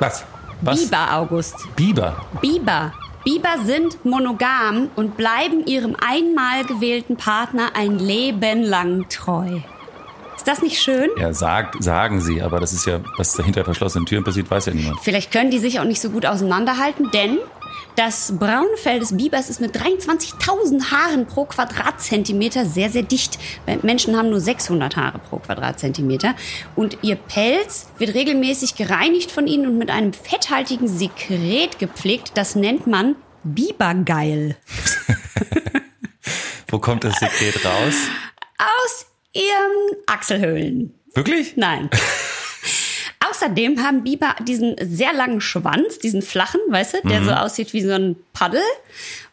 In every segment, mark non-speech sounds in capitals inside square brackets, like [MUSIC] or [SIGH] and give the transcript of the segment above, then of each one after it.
Was? Was? Biber, August. Biber. Biber. Biber sind monogam und bleiben ihrem einmal gewählten Partner ein Leben lang treu. Ist das nicht schön? Ja, sagt, sagen sie, aber das ist ja, was dahinter verschlossenen Türen passiert, weiß ja niemand. Vielleicht können die sich auch nicht so gut auseinanderhalten, denn das braune Fell des Bibers ist mit 23.000 Haaren pro Quadratzentimeter sehr, sehr dicht. Menschen haben nur 600 Haare pro Quadratzentimeter. Und ihr Pelz wird regelmäßig gereinigt von ihnen und mit einem fetthaltigen Sekret gepflegt. Das nennt man Bibergeil. [LAUGHS] Wo kommt das Sekret raus? Aus ihren Achselhöhlen. Wirklich? Nein. [LAUGHS] Außerdem haben Biber diesen sehr langen Schwanz, diesen flachen, weißt du, der so aussieht wie so ein Paddel.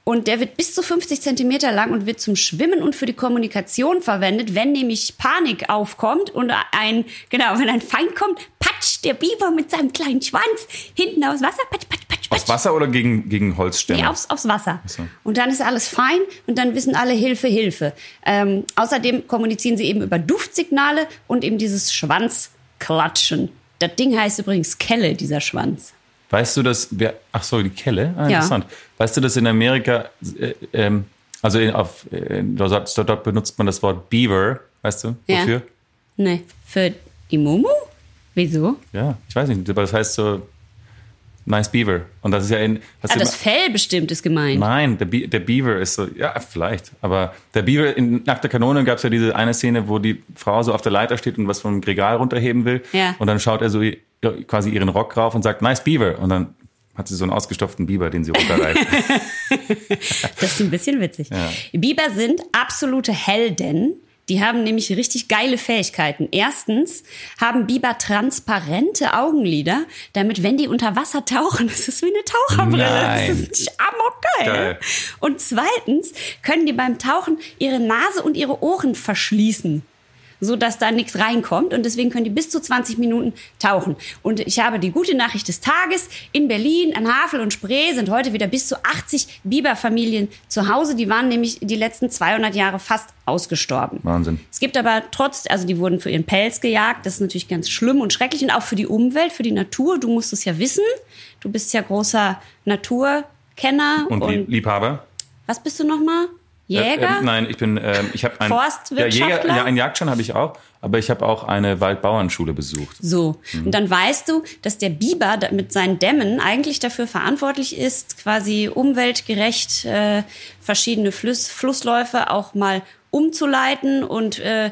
Und der wird bis zu 50 Zentimeter lang und wird zum Schwimmen und für die Kommunikation verwendet. Wenn nämlich Panik aufkommt und ein, genau, wenn ein Feind kommt, patscht der Biber mit seinem kleinen Schwanz hinten aus Wasser, patsch, patsch, patsch, patsch. Aus Wasser oder gegen, gegen Holzstämme? Nee, aufs, aufs Wasser. so. Und dann ist alles fein und dann wissen alle Hilfe, Hilfe. Ähm, außerdem kommunizieren sie eben über Duftsignale und eben dieses Schwanzklatschen. Das Ding heißt übrigens Kelle, dieser Schwanz. Weißt du, dass wer, ach so, die Kelle? Ah, Ja. interessant. Weißt du, dass in Amerika, äh, ähm, also in, auf, äh, dort, dort benutzt man das Wort Beaver, weißt du, Ja. wofür? Nee, für die Mumu? Wieso? Ja, ich weiß nicht, aber das heißt so nice Beaver. Und das ist ja in, Ah, das immer- Fell bestimmt ist gemeint. Nein, der, Be der Beaver ist so, ja, vielleicht. Aber der Beaver, in der Kanone gab es ja diese eine Szene, wo die Frau so auf der Leiter steht und was vom Regal runterheben will. Ja. Und dann schaut er so quasi ihren Rock rauf und sagt, nice Beaver. Und dann hat sie so einen ausgestopften Biber, den sie runterreißt. [LAUGHS] Das ist ein bisschen witzig. Biber sind absolute Helden. Die haben nämlich richtig geile Fähigkeiten. Erstens haben Biber transparente Augenlider, damit, wenn die unter Wasser tauchen, [LAUGHS] das ist wie eine Taucherbrille. Nein. Das ist amokgeil. Geil. Und zweitens können die beim Tauchen ihre Nase und ihre Ohren verschließen so dass da nichts reinkommt und deswegen können die bis zu 20 Minuten tauchen. Und ich habe die gute Nachricht des Tages. In Berlin, an Havel und Spree sind heute wieder bis zu 80 Biberfamilien zu Hause. Die waren nämlich die letzten 200 Jahre fast ausgestorben. Wahnsinn. Es gibt aber trotz, also die wurden für ihren Pelz gejagt. Das ist natürlich ganz schlimm und schrecklich und auch für die Umwelt, für die Natur. Du musst es ja wissen. Du bist ja großer Naturkenner Und, Lie- Liebhaber? was bist du nochmal? Jäger? Äh, äh, nein, ich bin, ähm, ich habe ein Forstwirtschaftler? Ja, Jäger, ja, einen Jagdschein habe ich auch, aber ich habe auch eine Waldbauernschule besucht. So. Mhm. Und dann weißt du, dass der Biber mit seinen Dämmen eigentlich dafür verantwortlich ist, quasi umweltgerecht äh, verschiedene Fluss, Flussläufe auch mal umzuleiten und äh,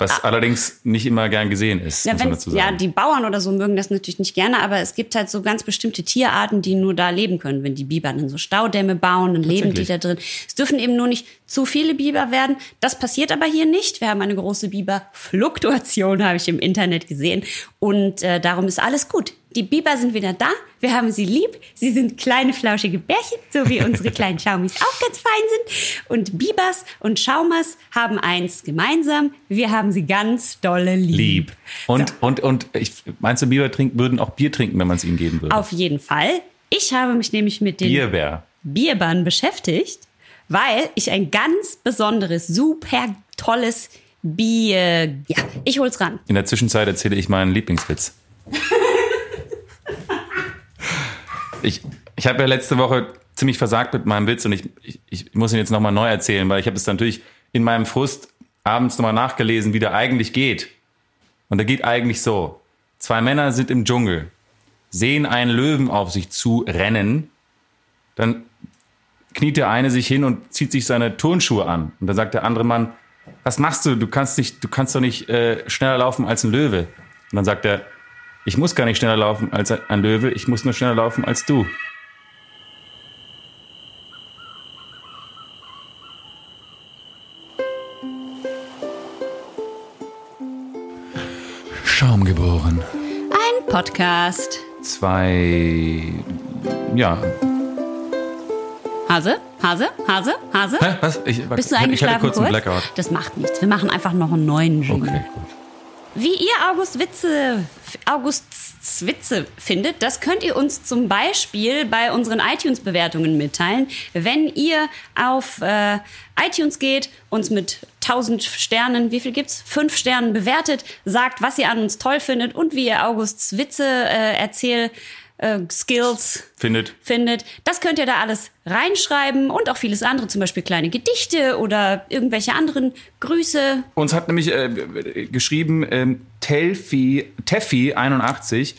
Was allerdings nicht immer gern gesehen ist, ja, wenn, sagen. ja, die Bauern oder so mögen das natürlich nicht gerne, aber es gibt halt so ganz bestimmte Tierarten, die nur da leben können. Wenn die Biber dann so Staudämme bauen, dann leben die da drin. Es dürfen eben nur nicht zu viele Biber werden. Das passiert aber hier nicht. Wir haben eine große Biberfluktuation, [LAUGHS] habe ich im Internet gesehen. Und äh, darum ist alles gut. Die Biber sind wieder da. Wir haben sie lieb. Sie sind kleine, flauschige Bärchen, so wie unsere [LAUGHS] kleinen Schaumis auch ganz fein sind. Und Bibers und Schaumers haben eins gemeinsam. Wir haben sie ganz dolle lieb. Lieb. Und, und, und ich, meinst du, Biber trinken, würden auch Bier trinken, wenn man es ihnen geben würde? Auf jeden Fall. Ich habe mich nämlich mit den Bierbär. Bierbahn beschäftigt, weil ich ein ganz besonderes, super tolles Bier. Ja, ich hol's ran. In der Zwischenzeit erzähle ich meinen Lieblingswitz. Ich ich habe ja letzte Woche ziemlich versagt mit meinem Witz und ich, ich, ich muss ihn jetzt nochmal neu erzählen, weil ich habe es natürlich in meinem Frust abends nochmal nachgelesen, wie der eigentlich geht. Und der geht eigentlich so. Zwei Männer sind im Dschungel, sehen einen Löwen auf sich zu rennen, dann kniet der eine sich hin und zieht sich seine Turnschuhe an. Und dann sagt der andere Mann, was machst du? Du kannst nicht, du kannst doch nicht äh, schneller laufen als ein Löwe. Und dann sagt er, ich muss gar nicht schneller laufen als ein Löwe, ich muss nur schneller laufen als du. Schaum geboren. Ein Podcast. Zwei, ja. Hase, Hase, Hase, Hase. Hä? Was? Ich, Bist du ich hatte eingeschlafen kurz einen kurz? Blackout. Das macht nichts. Wir machen einfach noch einen neuen Jingle. Okay, gut. Wie ihr August Witze, Augusts Witze findet, das könnt ihr uns zum Beispiel bei unseren iTunes-Bewertungen mitteilen. Wenn ihr auf äh, iTunes geht, uns mit 1000 Sternen, wie viel gibt's? Fünf Sternen bewertet, sagt, was ihr an uns toll findet und wie ihr Augusts Witze äh, erzähl, äh, Skills Findet. findet. Das könnt ihr da alles reinschreiben und auch vieles andere, zum Beispiel kleine Gedichte oder irgendwelche anderen Grüße. Uns hat nämlich äh, geschrieben, ähm, Telfi, Teffi81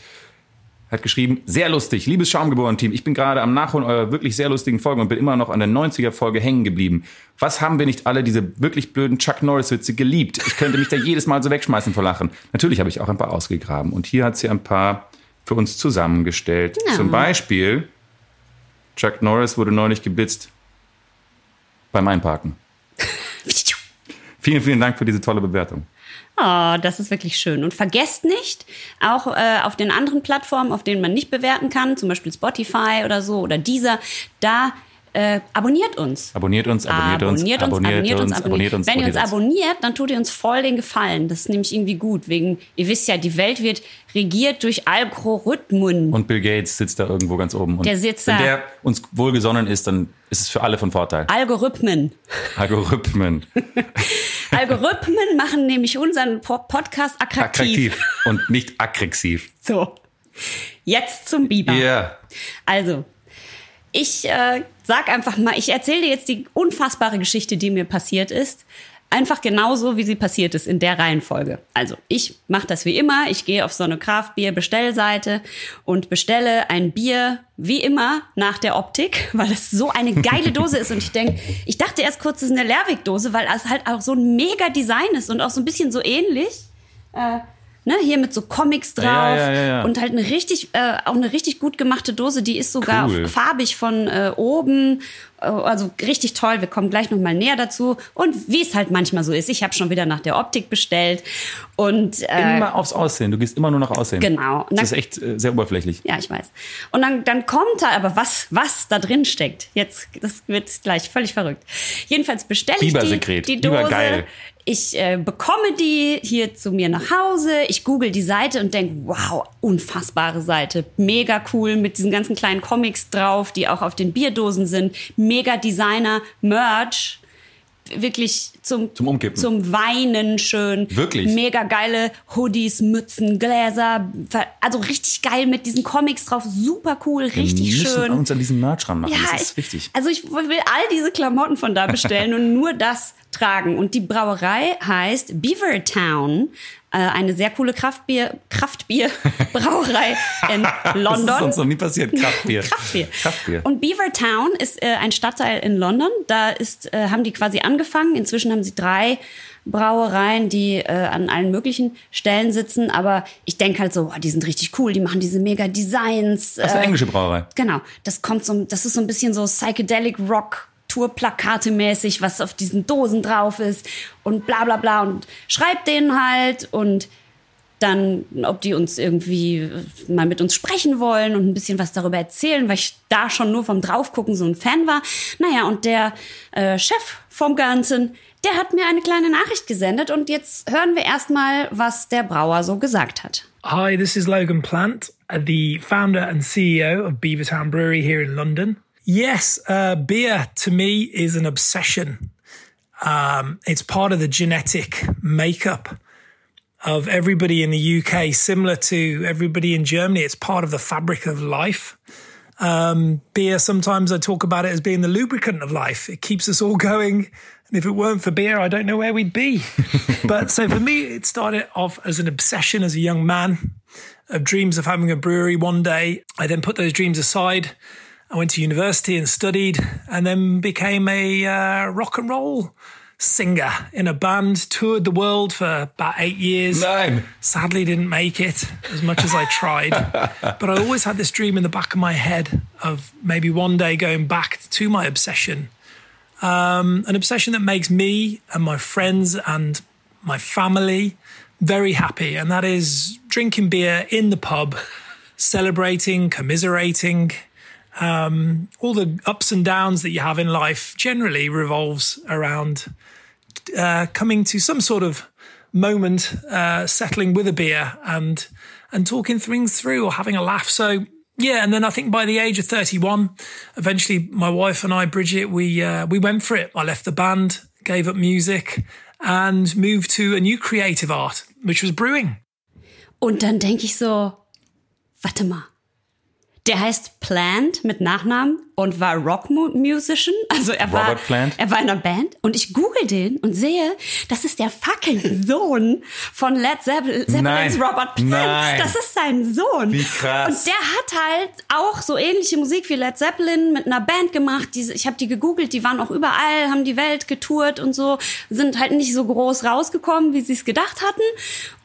hat geschrieben, sehr lustig, liebes Schaumgeboren-Team, ich bin gerade am Nachholen eurer wirklich sehr lustigen Folge und bin immer noch an der 90er-Folge hängen geblieben. Was haben wir nicht alle diese wirklich blöden Chuck Norris-Witze geliebt? Ich könnte mich da jedes Mal so wegschmeißen vor Lachen. Natürlich habe ich auch ein paar ausgegraben und hier hat sie ein paar für uns zusammengestellt. Ja. Zum Beispiel, Chuck Norris wurde neulich geblitzt beim Einparken. [LAUGHS] Vielen, vielen Dank für diese tolle Bewertung. Oh, das ist wirklich schön. Und vergesst nicht, auch äh, auf den anderen Plattformen, auf denen man nicht bewerten kann, zum Beispiel Spotify oder so oder dieser, da äh, abonniert uns. Abonniert uns, abonniert, uns, abonniert uns, abonniert uns, abonniert uns. Wenn ihr uns abonniert abonniert, dann tut ihr uns voll den Gefallen. Das ist nämlich irgendwie gut. Wegen, ihr wisst ja, die Welt wird regiert durch Algorithmen. Und Bill Gates sitzt da irgendwo ganz oben. Und Der sitzt wenn da. der uns wohlgesonnen ist, dann ist es für alle von Vorteil. Algorithmen. Algorithmen. [LAUGHS] Algorithmen machen nämlich unseren Po- Podcast attraktiv. Attraktiv und nicht aggressiv. So. Jetzt zum Biber. Ja. Also, ich äh, sag einfach mal, ich erzähle dir jetzt die unfassbare Geschichte, die mir passiert ist. Einfach genauso, wie sie passiert ist, in der Reihenfolge. Also, ich mache das wie immer. Ich gehe auf so eine Craft-Bier-Bestellseite und bestelle ein Bier, wie immer, nach der Optik, [LAUGHS] weil es so eine geile Dose ist. Und ich denk, ich dachte erst kurz, es ist eine Lerwick-Dose, weil es halt auch so ein mega Design ist und auch so ein bisschen so ähnlich. Äh, ne, hier mit so Comics drauf Ja, ja, ja, und halt eine richtig, äh, auch eine richtig gut gemachte Dose, die ist sogar Cool. farbig von äh, oben, äh, also richtig toll. Wir kommen gleich noch mal näher dazu und wie es halt manchmal so ist. Ich habe schon wieder nach der Optik bestellt und äh, Immer aufs Aussehen. Du gehst immer nur nach Aussehen. Genau. Das dann- ist echt äh, sehr oberflächlich. ja, ich weiß. Und dann, dann kommt da aber was, was da drin steckt. Jetzt, das wird gleich völlig verrückt. Jedenfalls bestelle ich die, die Biber Dose. geil. Ich äh, bekomme die hier zu mir nach Hause. Ich google die Seite und denke, wow, unfassbare Seite. Mega cool mit diesen ganzen kleinen Comics drauf, die auch auf den Bierdosen sind. Mega Designer, Merch. Wirklich zum, Zum Umkippen. Zum Weinen schön. Wirklich? Mega geile Hoodies, Mützen, Gläser. Also richtig geil mit diesen Comics drauf. Super cool, richtig wir müssen schön. uns an diesen Merch ranmachen. Ja, das ist ich, wichtig. Also ich will all diese Klamotten von da bestellen und nur das tragen. Und die Brauerei heißt Beavertown. Äh, eine sehr coole Kraftbier, Kraftbier-Brauerei [LAUGHS] in London. Das ist uns noch nie passiert. Kraftbier. Kraftbier. Kraftbier. Und Beavertown ist äh, ein Stadtteil in London. Da ist, äh, haben die quasi angefangen. Inzwischen haben sie drei Brauereien, die äh, an allen möglichen Stellen sitzen. Aber ich denke halt so, boah, die sind richtig cool. Die machen diese mega Designs. das ist eine äh, englische Brauerei. Genau, das kommt so, das ist so ein bisschen so psychedelic Rock. Tourplakate mäßig, was auf diesen Dosen drauf ist und bla bla bla und schreibt denen halt und dann, ob die uns irgendwie äh, mal mit uns sprechen wollen und ein bisschen was darüber erzählen, weil ich da schon nur vom Draufgucken so ein Fan war. Naja, und der äh, Chef vom Ganzen, der hat mir eine kleine Nachricht gesendet und jetzt hören wir erstmal, was der Brauer so gesagt hat. Hi, this is Logan Plant, uh, the founder and CEO of Beavertown Brewery here in London. Yes, uh, beer to me is an obsession. Um, it's part of the genetic makeup of everybody in the UK, similar to everybody in Germany. It's part of the fabric of life. Um, beer, sometimes I talk about it as being the lubricant of life. It keeps us all [LAUGHS] going. And if it weren't for beer, I don't know where we'd be. [LAUGHS] but so for me, it started off as an obsession as a young man of dreams of having a brewery one day. I then put those dreams aside. I went to university and studied and then became a uh, rock and roll singer in a band, toured the world for about eight years. Nein. Sadly, didn't make it as much as I tried. [LAUGHS] but I always had this dream in the back of my head of maybe one day going back to my obsession. Um, an obsession that makes me and my friends and my family very happy. And that is drinking beer in the pub, celebrating, commiserating. Um, all the ups and downs that you have in life generally revolves around uh, coming to some sort of moment, uh, settling with a beer and and talking things through or having a laugh. So yeah, and then I think by the age of 31, eventually my wife and I, Bridget, we uh, we went for it. I left the band, gave up music, and moved to a new creative art, which was brewing. Und dann denke ich so, warte mal, Der heißt Plant mit Nachnamen und war Rock-Musician. Also er war, Robert Plant? er war in einer Band. Und ich google den und sehe, das ist der fucking Sohn von Led Zeppelin, Zeppelins Nein. Robert Plant. Nein. Das ist sein Sohn. Wie krass. Und der hat halt auch so ähnliche Musik wie Led Zeppelin mit einer Band gemacht. Die, ich habe die gegoogelt, die waren auch überall, haben die Welt getourt und so, sind halt nicht so groß rausgekommen, wie sie es gedacht hatten.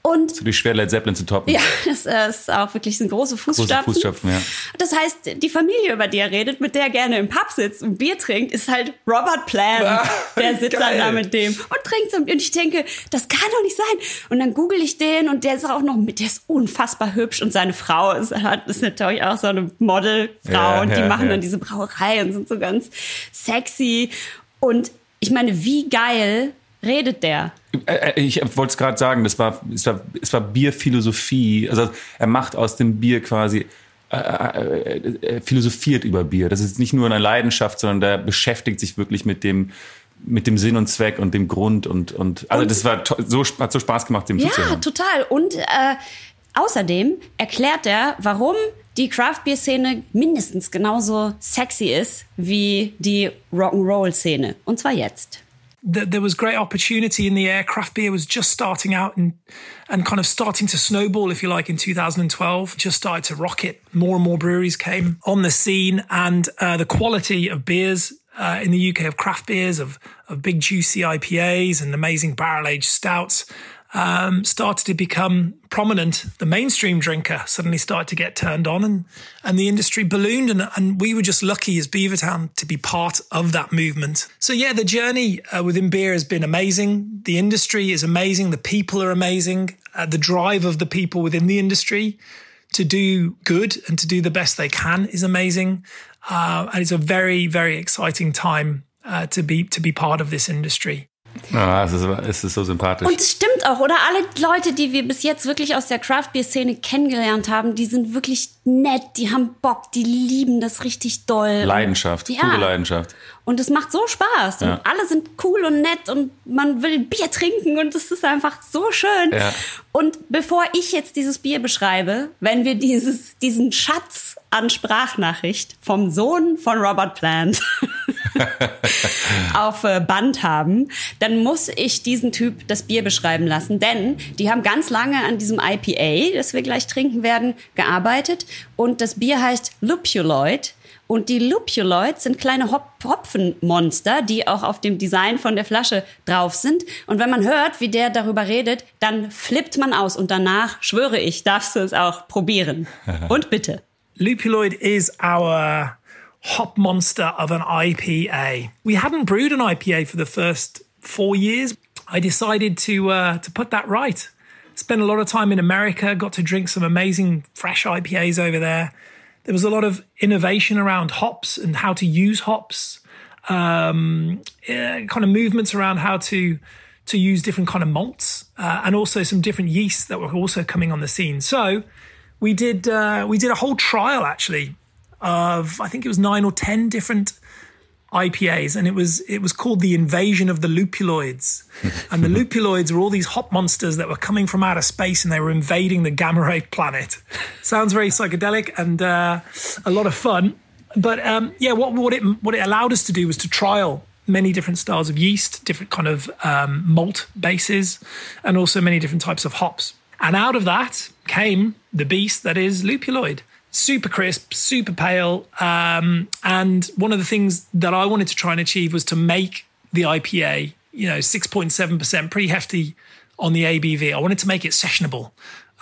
Und Natürlich schwer, Led Zeppelin zu toppen. ja, [LAUGHS] das ist auch wirklich sind große Fußstapfen. Fußstapfen, ja. Das heißt, die Familie, über die er redet, mit der er gerne im Pub sitzt und Bier trinkt, ist halt Robert Plant. Ah, der [LAUGHS] sitzt dann da mit dem und trinkt so. Und ich denke, das kann doch nicht sein. Und dann google ich den und der ist auch noch mit, der ist unfassbar hübsch und seine Frau ist, hat, ist natürlich auch so eine Modelfrau Ja, und die ja, machen ja. dann diese Brauerei und sind so ganz sexy. Und ich meine, wie geil redet der? Äh, äh, Ich wollte es gerade sagen, das war, es war, es war Bierphilosophie. Also er macht aus dem Bier quasi, äh, äh, er philosophiert über Bier. Das ist nicht nur eine Leidenschaft, sondern der beschäftigt sich wirklich mit dem, mit dem Sinn und Zweck und dem Grund und, und, also Und- das war so, hat so Spaß gemacht, dem Ja, zuzuhören. total. Und äh, außerdem erklärt er, warum die Craft Beer Szene mindestens genauso sexy ist wie die Rock'n'Roll Szene. Und zwar jetzt. there was great opportunity in the air. Craft beer was just starting out and and kind of starting to snowball, if you like, in 2012. Just started to rocket. More and more breweries came on the scene, and uh, the quality of beers uh, in the UK of craft beers, of of big juicy IPAs and amazing barrel aged stouts. Um, started to become prominent. The mainstream drinker suddenly started to get turned on, and and the industry ballooned. And, and we were just lucky as Beavertown to be part of that movement. So yeah, the journey uh, within beer has been amazing. The industry is amazing. The people are amazing. Uh, the drive of the people within the industry to do good and to do the best they can is amazing. Uh, and it's a very very exciting time uh, to be to be part of this industry. Ja, es, ist, es ist so sympathisch. Und es stimmt auch, oder? Alle Leute, die wir bis jetzt wirklich aus der Craft Beer Szene kennengelernt haben, die sind wirklich nett, die haben Bock, die lieben das richtig doll. Leidenschaft, Ja. pure Leidenschaft. Und es macht so Spaß. Und Ja. alle sind cool und nett und man will Bier trinken und es ist einfach so schön. Ja. Und bevor ich jetzt dieses Bier beschreibe, wenn wir dieses, diesen Schatz an Sprachnachricht vom Sohn von Robert Plant [LAUGHS] auf äh, Band haben, dann muss ich diesen Typ das Bier beschreiben lassen. Denn die haben ganz lange an diesem IPA, das wir gleich trinken werden, gearbeitet. Und das Bier heißt Lupuloid. Und die Lupuloids sind kleine Hop Hopfenmonster, die auch auf dem Design von der Flasche drauf sind. Und wenn man hört, wie der darüber redet, dann flippt man aus. Und danach, schwöre ich, darfst du es auch probieren. [LAUGHS] Und bitte. Lupuloid is our hop monster of an IPA. We hadn't brewed an IPA for the first four years. I decided to uh, to put that right. Spent a lot of time in America, got to drink some amazing fresh IPAs over there. There was a lot of innovation around hops and how to use hops. Um, eh, kind of movements around how to to use different kind of malts uh, and also some different yeasts that were also coming on the scene. So we did uh, we did a whole trial actually of I think it was nine or ten different IPAs, and it was it was called the invasion of the lupuloids. [LAUGHS] and the lupuloids were all these hop monsters that were coming from outer space, and they were invading the gamma ray planet. Sounds very psychedelic and uh, a lot of fun. But um, yeah, what what it what it allowed us to do was to trial many different styles of yeast, different kind of um, malt bases, and also many different types of hops. And out of that came the beast that is lupuloid. Super crisp, super pale. Um, and one of the things that I wanted to try and achieve was to make the IPA, you know, 6.7%, pretty hefty on the ABV. I wanted to make it sessionable.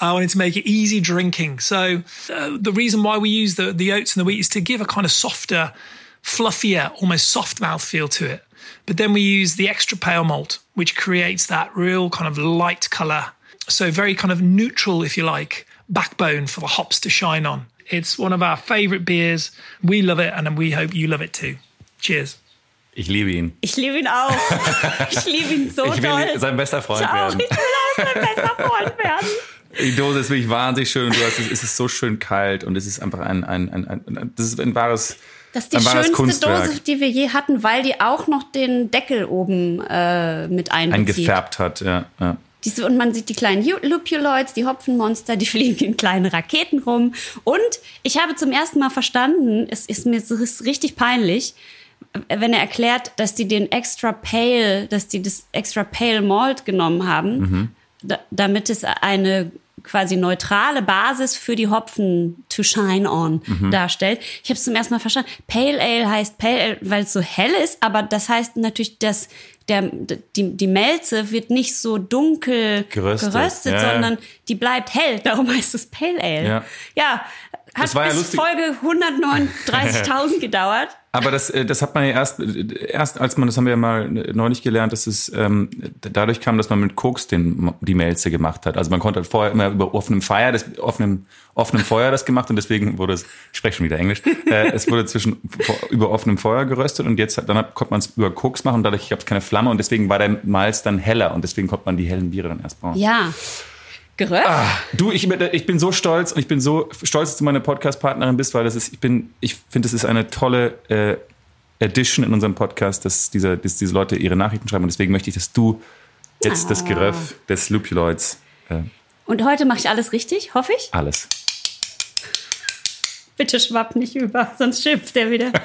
I wanted to make it easy drinking. So uh, the reason why we use the, the oats and the wheat is to give a kind of softer, fluffier, almost soft mouth feel to it. But then we use the extra pale malt, which creates that real kind of light color. So very kind of neutral, if you like, backbone for the hops to shine on. It's one of our favorite beers. We love it, and we hope you love it too. Cheers. Ich liebe ihn. Ich liebe ihn auch. [LAUGHS] Ich liebe ihn so Ich will doll. sein bester Freund ich auch. werden. Ich will auch sein bester Freund werden. Die Dose ist wirklich wahnsinnig schön du hast, es ist so schön kalt und es ist einfach ein, ein, ein, ein das ist ein wahres, Das ist die schönste Kunstwerk. Dose, die wir je hatten, weil die auch noch den Deckel oben äh, mit einbezieht. eingefärbt hat. Ja, ja. Diese, und man sieht die kleinen Lupuloids, die Hopfenmonster, die [LAUGHS] fliegen in kleinen Raketen rum. Und ich habe zum ersten Mal verstanden, es ist mir richtig peinlich, wenn er erklärt, dass die den extra pale, dass die das extra pale Malt genommen haben, da, damit es eine quasi neutrale Basis für die Hopfen to shine on darstellt. Ich habe es zum ersten Mal verstanden. Pale Ale heißt Pale Ale, weil es so hell ist, aber das heißt natürlich, dass der, die, die Melze wird nicht so dunkel Geröstet, geröstet, ja, ja. sondern die bleibt hell. Darum heißt es Pale Ale. Ja. ja hat Das war ja bis lustig. Folge 139.000 [LAUGHS] gedauert. Aber das, äh, das hat man ja erst, erst als man, das haben wir ja mal neulich gelernt, dass es ähm, dadurch kam, dass man mit Koks den, die Melze gemacht hat. Also man konnte halt vorher immer über offenem Feuer, das, offenem, offenem Feuer das gemacht und deswegen wurde es, ich spreche schon wieder Englisch, äh, es wurde zwischen über offenem Feuer geröstet und jetzt hat, dann hat, konnte man es über Koks machen und dadurch gab es keine Flamme und deswegen war der Malz dann heller und deswegen konnte man die hellen Biere dann erst brauen. Ja. Geröstet? Du, ich, bin- ich bin so stolz und ich bin so stolz, dass du meine Podcast-Partnerin bist, weil das ist, ich bin, ich finde, das ist eine tolle äh, Edition in unserem Podcast, dass diese, dass diese Leute ihre Nachrichten schreiben und deswegen möchte ich, dass du jetzt das Geröff des Lupuloids äh, Und heute mache ich alles richtig, hoffe ich. alles. Bitte schwapp nicht über, sonst schimpft er wieder. [LAUGHS]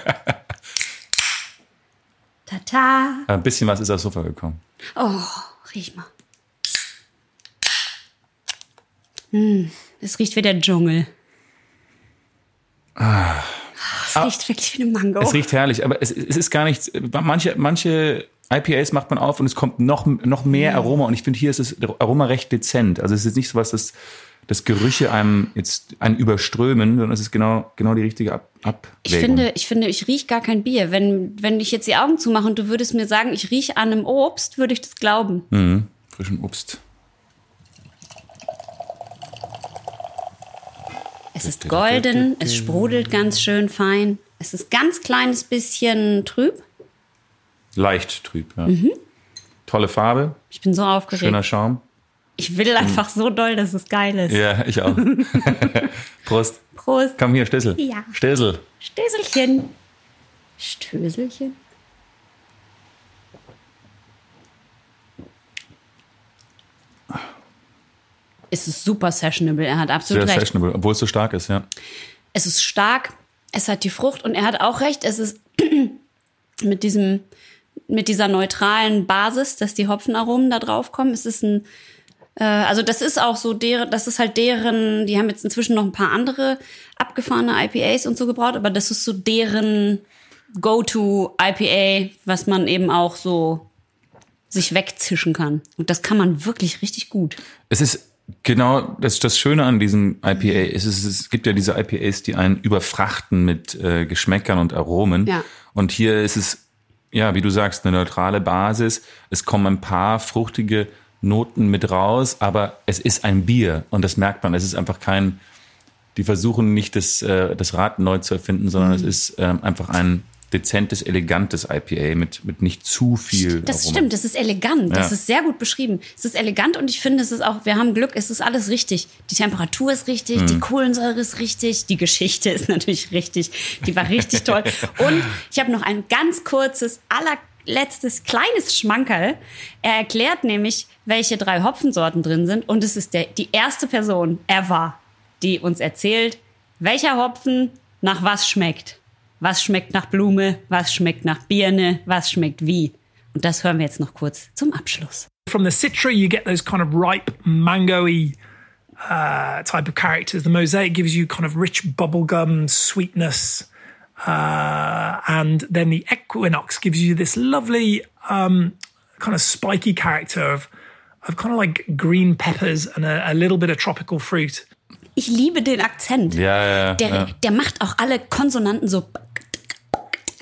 Tata. Ein bisschen was ist aufs Sofa gekommen. Oh, riech mal. Hm, es riecht wie der Dschungel. Es riecht wirklich wie eine Mango. Ah. Es riecht herrlich, aber es, es ist gar nichts. Manche, manche IPAs macht man auf und es kommt noch, noch mehr Aroma und ich finde, hier ist das Aroma recht dezent. Also es ist nicht so was, das, das Gerüche einem jetzt einen überströmen, sondern es ist genau, genau die richtige Ab Abwägung. ich finde, ich finde, ich riech gar kein Bier. Wenn, wenn ich jetzt die Augen zumache und du würdest mir sagen, ich rieche an einem Obst, würde ich das glauben. Mhm. Frischen Obst. Es ist golden, es sprudelt ganz schön fein. Es ist ganz kleines bisschen trüb. Leicht trüb, ja. Mhm. Tolle Farbe, Ich bin so aufgeregt. schöner Schaum. Ich will einfach so doll, dass es geil ist. Ja, ich auch. [LAUGHS] Prost. Prost. Komm hier, Stissel. Ja. Stissel. Stöselchen. Stöselchen. Es ist super sessionable. Er hat absolut Sehr recht. fashionable, obwohl es so stark ist, ja. Es ist stark. Es hat die Frucht und er hat auch recht. Es ist [CLEARS THROAT] mit diesem, mit dieser neutralen Basis, dass die Hopfenaromen da drauf kommen. Es ist ein, äh, also das ist auch so deren, das ist halt deren, die haben jetzt inzwischen noch ein paar andere abgefahrene IPAs und so gebraut, aber das ist so deren Go-to-IPA, was man eben auch so sich wegzischen kann. Und das kann man wirklich richtig gut. Es ist genau das, das Schöne an diesem IPA. Es, ist, es gibt ja diese IPAs, die einen überfrachten mit äh, Geschmäckern und Aromen. Ja. Und hier ist es, ja, wie du sagst, eine neutrale Basis. Es kommen ein paar fruchtige Noten mit raus, aber es ist ein Bier und das merkt man. Es ist einfach kein, die versuchen nicht das, äh, das Rad neu zu erfinden, sondern es ist ähm, einfach ein dezentes, elegantes IPA mit, mit nicht zu viel Das Aroma. stimmt, das ist elegant. Das Ja. ist sehr gut beschrieben. Es ist elegant und ich finde, es ist auch, wir haben Glück, es ist alles richtig. Die Temperatur ist richtig, Mhm. die Kohlensäure ist richtig, die Geschichte ist [LAUGHS] natürlich richtig. Die war richtig toll. [LAUGHS] Und ich habe noch ein ganz kurzes, allerletztes kleines Schmankerl. Er erklärt nämlich, welche drei Hopfensorten drin sind und es ist der, die erste Person ever, die uns erzählt, welcher Hopfen nach was schmeckt. Was schmeckt nach Blume, was schmeckt nach Birne, was schmeckt wie. Und das hören wir jetzt noch kurz zum Abschluss. From the Citra, you get those kind of ripe, mango-y uh, type of characters. The Mosaic gives you kind of rich bubblegum sweetness. Uh, and then the Equinox gives you this lovely um, kind of spiky character of, of kind of like green peppers and a, a little bit of tropical fruit. Ich liebe den Akzent. Ja, ja, Der, ja. der macht auch alle Konsonanten so.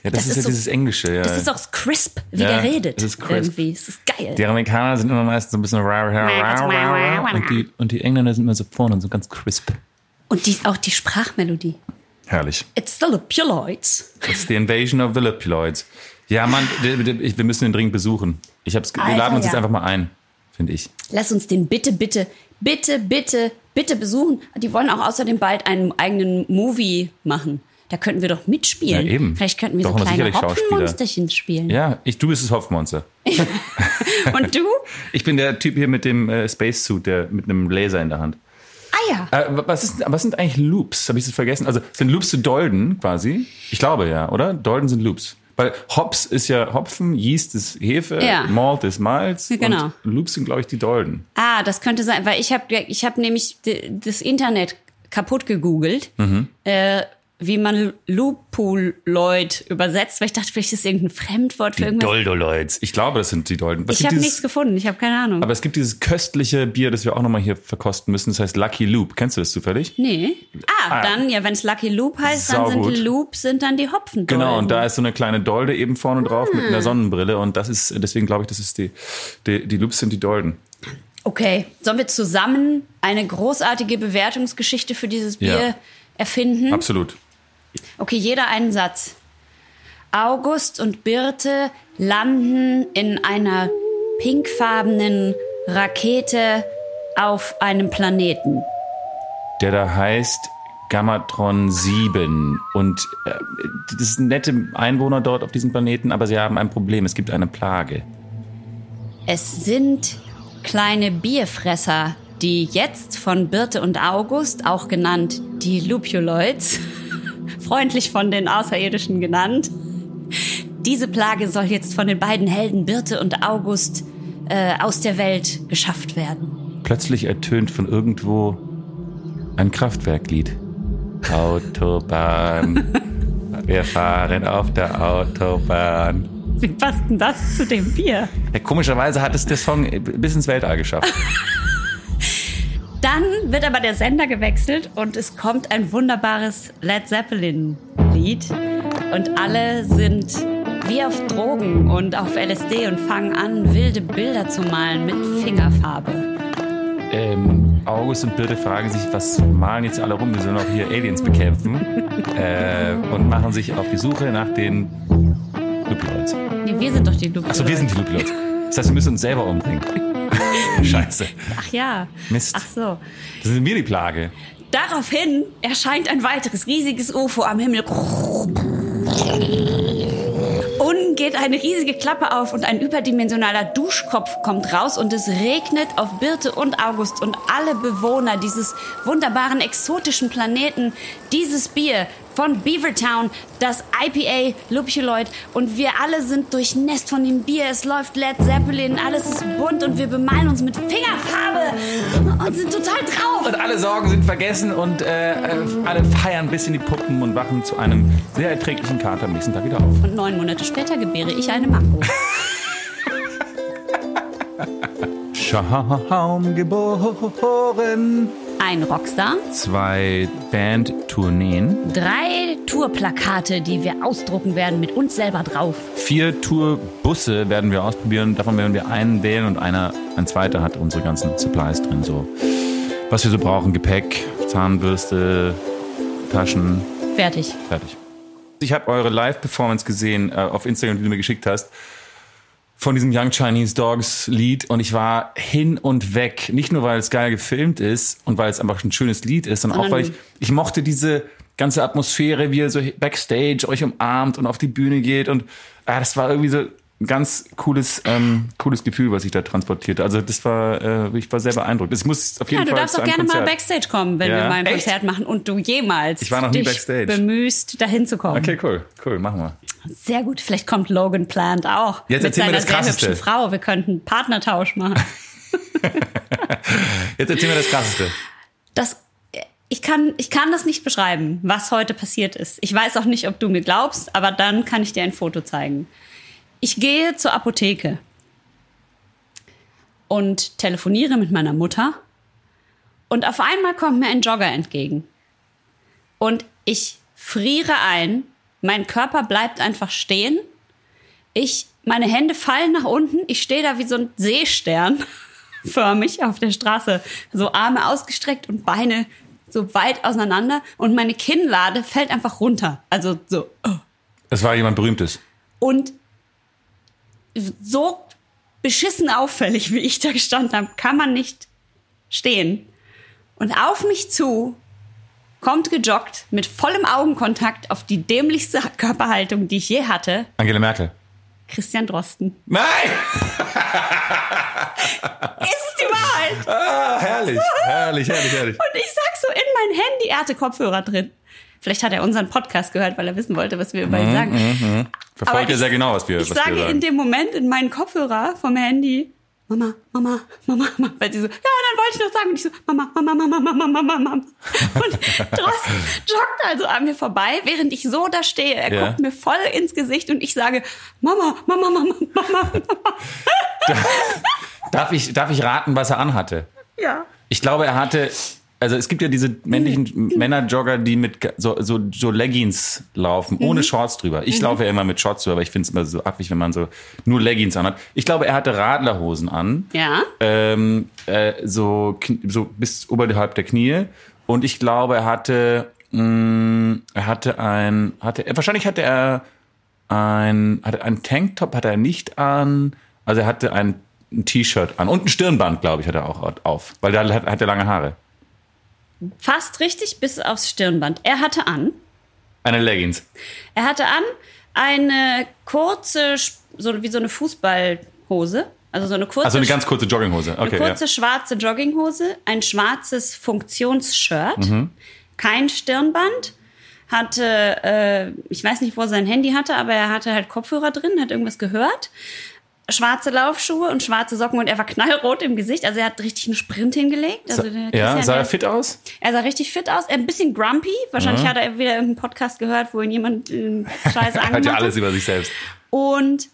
Ja, das, Das ist, ja so- dieses Englische, ja. Das ist auch crisp, wie Ja, der redet. es ist crisp. Irgendwie. Es ist geil. Die Amerikaner sind immer meistens so ein bisschen rah, rah, rah, rah, und die, und die Engländer sind immer so vorne und so ganz crisp. Und die, auch die Sprachmelodie. Herrlich. It's the Lupuloids. It's the invasion of the Lipuloids. Ja, Mann, wir wir müssen den dringend besuchen. Ich hab's, wir Alter, laden uns ja. jetzt einfach mal ein, finde ich. Lass uns den bitte, bitte, bitte, bitte, bitte besuchen. Die wollen auch außerdem bald einen eigenen Movie machen. Da könnten wir doch mitspielen. Ja, eben. Vielleicht könnten wir Doch, so kleine. Hopfenmonsterchen spielen. Ja, ich, du bist das Hopfmonster. [LAUGHS] Und du? [LAUGHS] Ich bin der Typ hier mit dem äh, Spacesuit, der mit einem Laser in der Hand. Ah ja. Äh, was, ist, was sind eigentlich Loops? Habe ich das vergessen? Also sind Loops zu Dolden quasi? Ich glaube ja, oder? Dolden sind Loops. Weil Hops ist ja Hopfen, Yeast ist Hefe, Ja. Malt ist Malz. Genau. Und Loops sind, glaube ich, die Dolden. Ah, das könnte sein, weil ich habe ich hab nämlich das Internet kaputt gegoogelt, Mhm. äh, wie man Lupuloid übersetzt, weil ich dachte, vielleicht ist das irgendein Fremdwort für irgendwas. Doldoloids. Ich glaube, das sind die Dolden. Was Ich habe nichts gefunden, ich habe keine Ahnung. Aber es gibt dieses köstliche Bier, das wir auch nochmal hier verkosten müssen. Das heißt Lucky Loop. Kennst du das zufällig? nee. Ah, dann, ja, wenn es Lucky Loop heißt, dann sind Saugut. Loop, sind dann die Hopfen. Genau, und da ist so eine kleine Dolde eben vorne drauf mit Ah. einer Sonnenbrille. Und das ist, deswegen glaube ich, das ist die, die, die Loops sind die Dolden. Okay, sollen wir zusammen eine großartige Bewertungsgeschichte für dieses Bier Ja. erfinden? Absolut. Okay, jeder einen Satz. August und Birte landen in einer pinkfarbenen Rakete auf einem Planeten. Der da heißt Gammatron 7. Und äh, das sind nette Einwohner dort auf diesem Planeten, aber sie haben ein Problem. Es gibt eine Plage. Es sind kleine Bierfresser, die jetzt von Birte und August, auch genannt die Lupuloids, [LAUGHS] freundlich von den Außerirdischen genannt. Diese Plage soll jetzt von den beiden Helden Birte und August äh, aus der Welt geschafft werden. Plötzlich ertönt von irgendwo ein Kraftwerklied. Autobahn. [LAUGHS] Wir fahren auf der Autobahn. Wie passt denn das zu dem Bier? Ja, komischerweise hat es der Song bis ins Weltall geschafft. [LAUGHS] Dann wird aber der Sender gewechselt und es kommt ein wunderbares Led Zeppelin-Lied. Und alle sind wie auf Drogen und auf LSD und fangen an, wilde Bilder zu malen mit Fingerfarbe. Ähm, August und Birte fragen sich, was malen jetzt alle rum? Wir sollen auch hier Aliens bekämpfen. [LAUGHS] äh, und machen sich auf die Suche nach den Lupiloids. Nee, wir sind doch die Lupe. Achso, wir sind die Lupiloids. Das heißt, wir müssen uns selber umbringen. Scheiße. Ach ja. Mist. Ach so. Das sind wir die Plage. Daraufhin erscheint ein weiteres riesiges UFO am Himmel. Unten geht eine riesige Klappe auf und ein überdimensionaler Duschkopf kommt raus und es regnet auf Birte und August und alle Bewohner dieses wunderbaren exotischen Planeten dieses Bier von Beavertown, das IPA Lupuloid und wir alle sind durchnässt von dem Bier. Es läuft Led Zeppelin, alles ist bunt und wir bemalen uns mit Fingerfarbe und sind total drauf. Und alle Sorgen sind vergessen und äh, äh, alle feiern ein bisschen die Puppen und wachen zu einem sehr erträglichen Kater am nächsten Tag wieder auf. Und neun Monate später gebäre ich eine Mango. Schaum geboren. Ein Rockstar, Zwei Bandtourneen, drei Tourplakate, die wir ausdrucken werden mit uns selber drauf. vier Tourbusse werden wir ausprobieren. Davon werden wir einen wählen und einer, ein zweiter hat unsere ganzen Supplies drin. So, was wir so brauchen: Gepäck, Zahnbürste, Taschen, Fertig. fertig. Ich habe eure Live-Performance gesehen äh, auf Instagram, die du mir geschickt hast. Von diesem Young Chinese Dogs Lied und ich war hin und weg. Nicht nur, weil es geil gefilmt ist und weil es einfach ein schönes Lied ist, sondern auch, weil ich, ich mochte diese ganze Atmosphäre, wie ihr so backstage euch umarmt und auf die Bühne geht und ah, das war irgendwie so ganz cooles, ähm, cooles Gefühl, was ich da transportierte. Also das war, äh, ich war sehr beeindruckt. Ich muss auf jeden Ja, du Fall darfst zu auch gerne mal Konzert. Backstage kommen, wenn Ja? wir mal ein Echt? Konzert machen und du jemals Ich war noch nie dich Backstage. bemühst, dahin zu kommen. Okay, cool, cool, machen wir. Sehr gut. Vielleicht kommt Logan Plant auch Jetzt mit erzähl mir seiner das sehr hübschen Frau. Wir könnten Partnertausch machen. [LAUGHS] Jetzt erzähl mir das Krasseste. Das, ich, kann, ich kann das nicht beschreiben, was heute passiert ist. Ich weiß auch nicht, ob du mir glaubst, aber dann kann ich dir ein Foto zeigen. Ich gehe zur Apotheke und telefoniere mit meiner Mutter und auf einmal kommt mir ein Jogger entgegen. Und ich friere ein, mein Körper bleibt einfach stehen. Ich, meine Hände fallen nach unten, ich stehe da wie so ein Seestern [LAUGHS] förmig auf der Straße, so Arme ausgestreckt und Beine so weit auseinander und meine Kinnlade fällt einfach runter. Also so. oh. Es war jemand Berühmtes. Und so beschissen auffällig, wie ich da gestanden habe, kann man nicht stehen. Und auf mich zu kommt gejoggt mit vollem Augenkontakt auf die dämlichste Körperhaltung, die ich je hatte. Angela Merkel. Christian Drosten. Nein! [LAUGHS] Ist die Wahrheit. Ah, herrlich, herrlich, herrlich, herrlich. Und ich sag so in mein Handy, er hatte Kopfhörer drin. Vielleicht hat er unseren Podcast gehört, weil er wissen wollte, was wir über ihn sagen. Verfolgt Aber ja sehr genau, was wir, Ich was wir sage sagen. in dem Moment in meinen Kopfhörer vom Handy, Mama, Mama, Mama, Mama. Weil sie so, ja, dann wollte ich noch sagen. Und ich so, Mama, Mama, Mama, Mama, Mama, Mama. Und Drosten joggt also an mir vorbei, während ich so da stehe. Er Ja. guckt mir voll ins Gesicht und ich sage, Mama, Mama, Mama, Mama. Darf ich, darf ich raten, was er anhatte? Ja. Ich glaube, er hatte, also es gibt ja diese männlichen Männerjogger, die mit so, so, so Leggings laufen, ohne Shorts drüber. Ich laufe ja immer mit Shorts drüber, aber ich finde es immer so abwig, wenn man so nur Leggings anhat. Ich glaube, er hatte Radlerhosen an. Ja. ähm, äh, so, so bis oberhalb der Knie. Und ich glaube, er hatte, mh, er hatte ein, hatte, wahrscheinlich hatte er ein, hatte ein Tanktop, hatte er nicht an. Also er hatte ein, ein T-Shirt an und ein Stirnband, glaube ich, hat er auch auf, weil da hat, hat er lange Haare. Fast richtig bis aufs Stirnband. Er hatte an, Eine Leggings. er hatte an eine kurze, so wie so eine Fußballhose. Also so eine kurze, Also eine ganz kurze Jogginghose. Okay, eine kurze schwarze Jogginghose, ein schwarzes Funktionsshirt, Mhm. kein Stirnband, hatte, äh, ich weiß nicht, wo er sein Handy hatte, aber er hatte halt Kopfhörer drin, hat irgendwas gehört. Schwarze Laufschuhe und schwarze Socken und er war knallrot im Gesicht. Also er hat richtig einen Sprint hingelegt. Also der ja. Sah er fit aus? er sah richtig fit aus, ein bisschen grumpy. Wahrscheinlich Mhm. hat er wieder irgendeinen Podcast gehört, wo ihn jemand äh, Scheiße [LAUGHS] Er angemacht hat ja alles über sich selbst. Und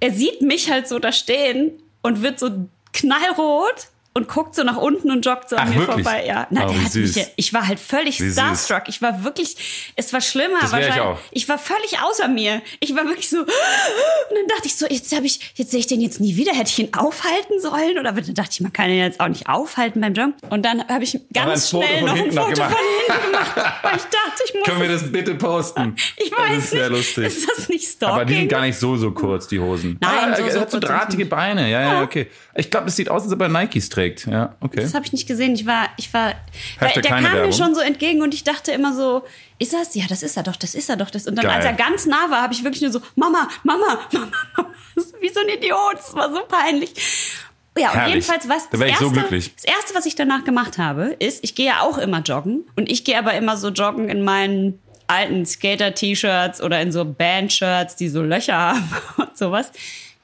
er sieht mich halt so da stehen und wird so knallrot und guckt so nach unten und joggt so an Ach, mir wirklich? vorbei. Ja, Nein, Oh, der hat mich süß. ja, ich war halt völlig Wie süß. starstruck. Ich war wirklich, es war schlimmer. Das wär ich wahrscheinlich. auch. ich war völlig außer mir. Ich war wirklich so, und dann dachte ich so, jetzt habe ich, jetzt sehe ich den jetzt nie wieder. Hätte ich ihn aufhalten sollen? Oder dann dachte ich, man kann ihn jetzt auch nicht aufhalten beim Joggen. Und dann habe ich ganz schnell noch ein noch Foto gemacht. von hinten gemacht, weil ich dachte, ich muss [LAUGHS] Können wir das bitte posten? [LAUGHS] ich weiß Das ist sehr lustig. Ist das nicht Stalking? Aber die sind gar nicht so, so kurz, die Hosen. Nein, ah, so- so hat so drahtige Beine. Ja, ja, okay. Ich glaube, es sieht aus, als ob er Nikes trägt. Ja, okay. Das habe ich nicht gesehen. Ich war, ich war, weil der kam keine mir Werbung. schon so entgegen und ich dachte immer so, ist das? Ja, das ist er doch, das ist er doch. Das. Und dann, Geil. als er ganz nah war, habe ich wirklich nur so, Mama, Mama, [LAUGHS] Mama, Wie so ein Idiot. Das war so peinlich. Ja, und jedenfalls was. Da das so erste, glücklich. Das erste, was ich danach gemacht habe, ist, ich gehe ja auch immer joggen und ich gehe aber immer so joggen in meinen alten Skater-T-Shirts oder in so Band-Shirts, die so Löcher [LAUGHS] haben und sowas.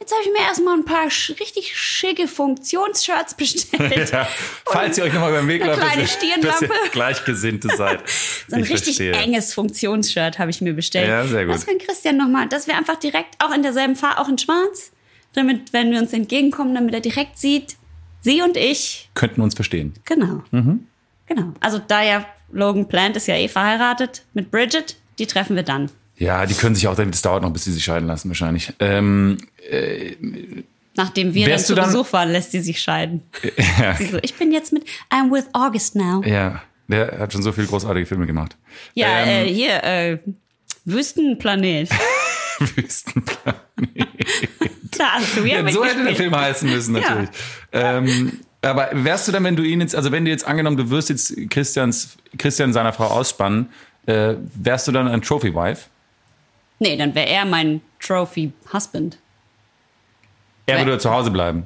Jetzt habe ich mir erstmal ein paar sch richtig schicke Funktionsshirts [LAUGHS] bestellt. Ja, falls ihr euch nochmal beim Weg eine lauft, kleine dass ihr-. Gleichgesinnte seid. [LAUGHS] So ein Ich richtig verstehe. enges Funktionsshirt habe ich mir bestellt. Ja, sehr gut. Das für Christian nochmal, dass wir einfach direkt auch in derselben Farbe, auch in schwarz, damit, wenn wir uns entgegenkommen, damit er direkt sieht, sie und ich, Könnten uns verstehen. genau. Mhm. Genau. Also da ja Logan Plant ist ja eh verheiratet mit Bridget, die treffen wir dann. Ja, die können sich auch, das dauert noch, bis sie sich scheiden lassen, wahrscheinlich. Ähm, Nachdem wir dann zu dann- Besuch waren, lässt sie sich scheiden. [LAUGHS] ja, Sie so, ich bin jetzt mit I'm with August now. ja, der hat schon so viele großartige Filme gemacht. Ja, Ähm, äh, hier, äh, Wüstenplanet. [LAUGHS] Wüstenplan. [LAUGHS] Da hast du ja, Ja, so hätte der mitgespielt. Film heißen müssen, Ja. natürlich. Ähm, aber wärst du dann, wenn du ihn jetzt, also wenn du jetzt angenommen, du wirst jetzt Christians, Christian seiner Frau ausspannen, äh, wärst du dann ein Trophy-Wife? Nee, dann wäre er mein Trophy-Husband. Er würde zu Hause bleiben.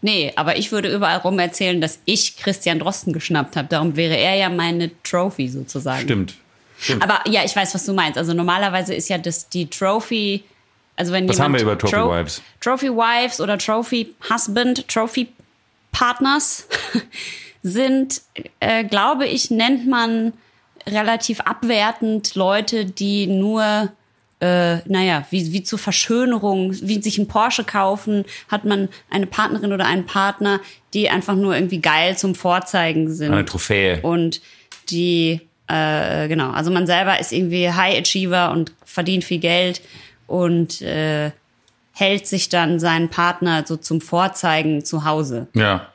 Nee, aber ich würde überall rum erzählen, dass ich Christian Drosten geschnappt habe. Darum wäre er ja meine Trophy sozusagen. Stimmt. Aber ja, ich weiß, was du meinst. Also normalerweise ist ja das die Trophy. Also wenn Was haben wir über Trophy Tro- Wives? Trophy Wives oder Trophy Husband, Trophy Partners [LAUGHS] sind, äh, glaube ich, nennt man relativ abwertend Leute, die nur äh, naja, wie, wie zur Verschönerung, wie sich ein Porsche kaufen, hat man eine Partnerin oder einen Partner, die einfach nur irgendwie geil zum Vorzeigen sind. Eine Trophäe. Und die, äh, genau, also man selber ist irgendwie High Achiever und verdient viel Geld und äh, hält sich dann seinen Partner so zum Vorzeigen zu Hause. Ja.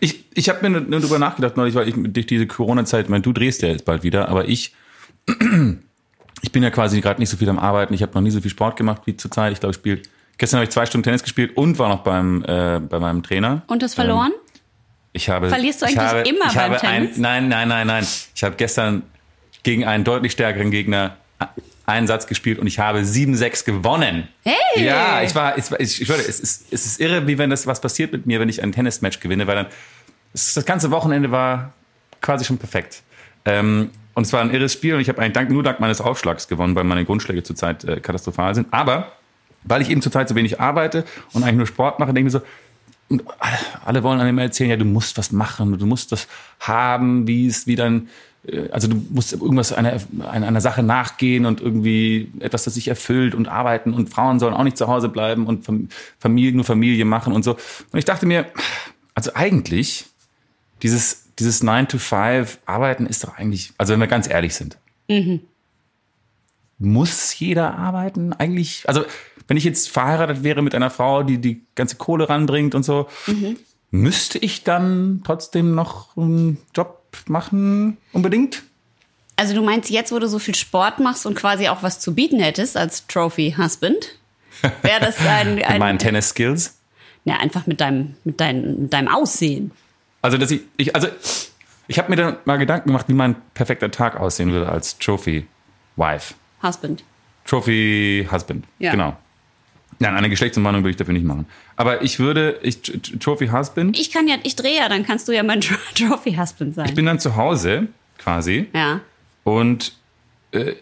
Ich, ich habe mir nur, drüber nachgedacht neulich, weil ich durch diese Corona-Zeit, ich meine, du drehst ja jetzt bald wieder, aber ich, ich bin ja quasi gerade nicht so viel am Arbeiten. Ich habe noch nie so viel Sport gemacht wie zurzeit. Ich glaube, ich spiele, gestern habe ich zwei Stunden Tennis gespielt und war noch beim, äh, bei meinem Trainer. Und das verloren? Ich habe, Verlierst du ich eigentlich habe, immer beim Tennis? Ein, nein, nein, nein, nein. Ich habe gestern gegen einen deutlich stärkeren Gegner einen Satz gespielt und ich habe 7-6 gewonnen. Hey! Ja, ich war, ich, ich, ich würde, es ist, es ist irre, wie wenn das was passiert mit mir, wenn ich ein Tennismatch gewinne, weil dann das ganze Wochenende war quasi schon perfekt. Ähm, und es war ein irres Spiel und ich habe eigentlich nur dank meines Aufschlags gewonnen, weil meine Grundschläge zurzeit äh, katastrophal sind. Aber weil ich eben zurzeit so wenig arbeite und eigentlich nur Sport mache, denke ich mir so, und alle, alle wollen einem erzählen, ja, du musst was machen, du musst das haben, wie es, wie dann, äh, also du musst irgendwas einer, einer, Sache nachgehen und irgendwie etwas, das sich erfüllt und arbeiten und Frauen sollen auch nicht zu Hause bleiben und Fam- Familie, nur Familie machen und so. Und ich dachte mir, also eigentlich, dieses, dieses 9 to 5 Arbeiten ist doch eigentlich, also wenn wir ganz ehrlich sind, muss jeder arbeiten eigentlich? Also, wenn ich jetzt verheiratet wäre mit einer Frau, die die ganze Kohle ranbringt und so, müsste ich dann trotzdem noch einen Job machen unbedingt? Also du meinst jetzt, wo du so viel Sport machst und quasi auch was zu bieten hättest als Trophy-Husband, wäre das ein, [LAUGHS] Mit ein meinen Tennis-Skills? ja, einfach mit deinem, mit, deinem, mit deinem Aussehen. Also, dass ich, ich also, ich habe mir dann mal Gedanken gemacht, wie mein perfekter Tag aussehen würde als Trophy-Wife. Husband. Trophy-Husband. Ja. Genau. Nein, eine Geschlechtsumwandlung würde ich dafür nicht machen. Aber ich würde, ich, Trophy-Husband, Ich kann ja, ich drehe ja, dann kannst du ja mein [LAUGHS] Tro- Trophy-Husband sein. ich bin dann zu Hause quasi ja. Und äh,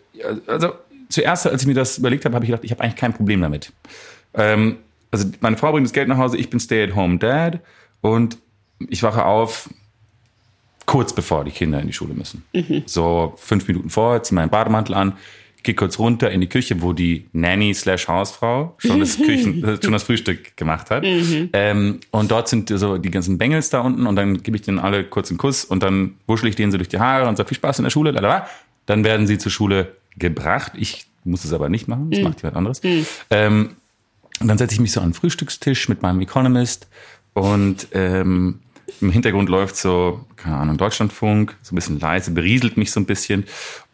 also zuerst, als ich mir das überlegt habe, habe ich gedacht, ich habe eigentlich kein Problem damit. Ähm, also meine Frau bringt das Geld nach Hause, ich bin Stay-at-home-Dad und ich wache auf kurz bevor die Kinder in die Schule müssen. So fünf Minuten vorher, ziehe meinen Bademantel an, gehe kurz runter in die Küche, wo die Nanny slash Hausfrau schon das [LAUGHS] Küchen, schon das Frühstück gemacht hat. Ähm, und dort sind so die ganzen Bengels da unten und dann gebe ich denen alle kurz einen Kuss und dann wuschel ich denen so durch die Haare und sage viel Spaß in der Schule, lalala. Dann werden sie zur Schule gebracht. Ich muss es aber nicht machen, das macht jemand anderes. Ähm, und dann setze ich mich so an den Frühstückstisch mit meinem Economist und ähm, im Hintergrund läuft so, keine Ahnung, Deutschlandfunk, so ein bisschen leise, berieselt mich so ein bisschen.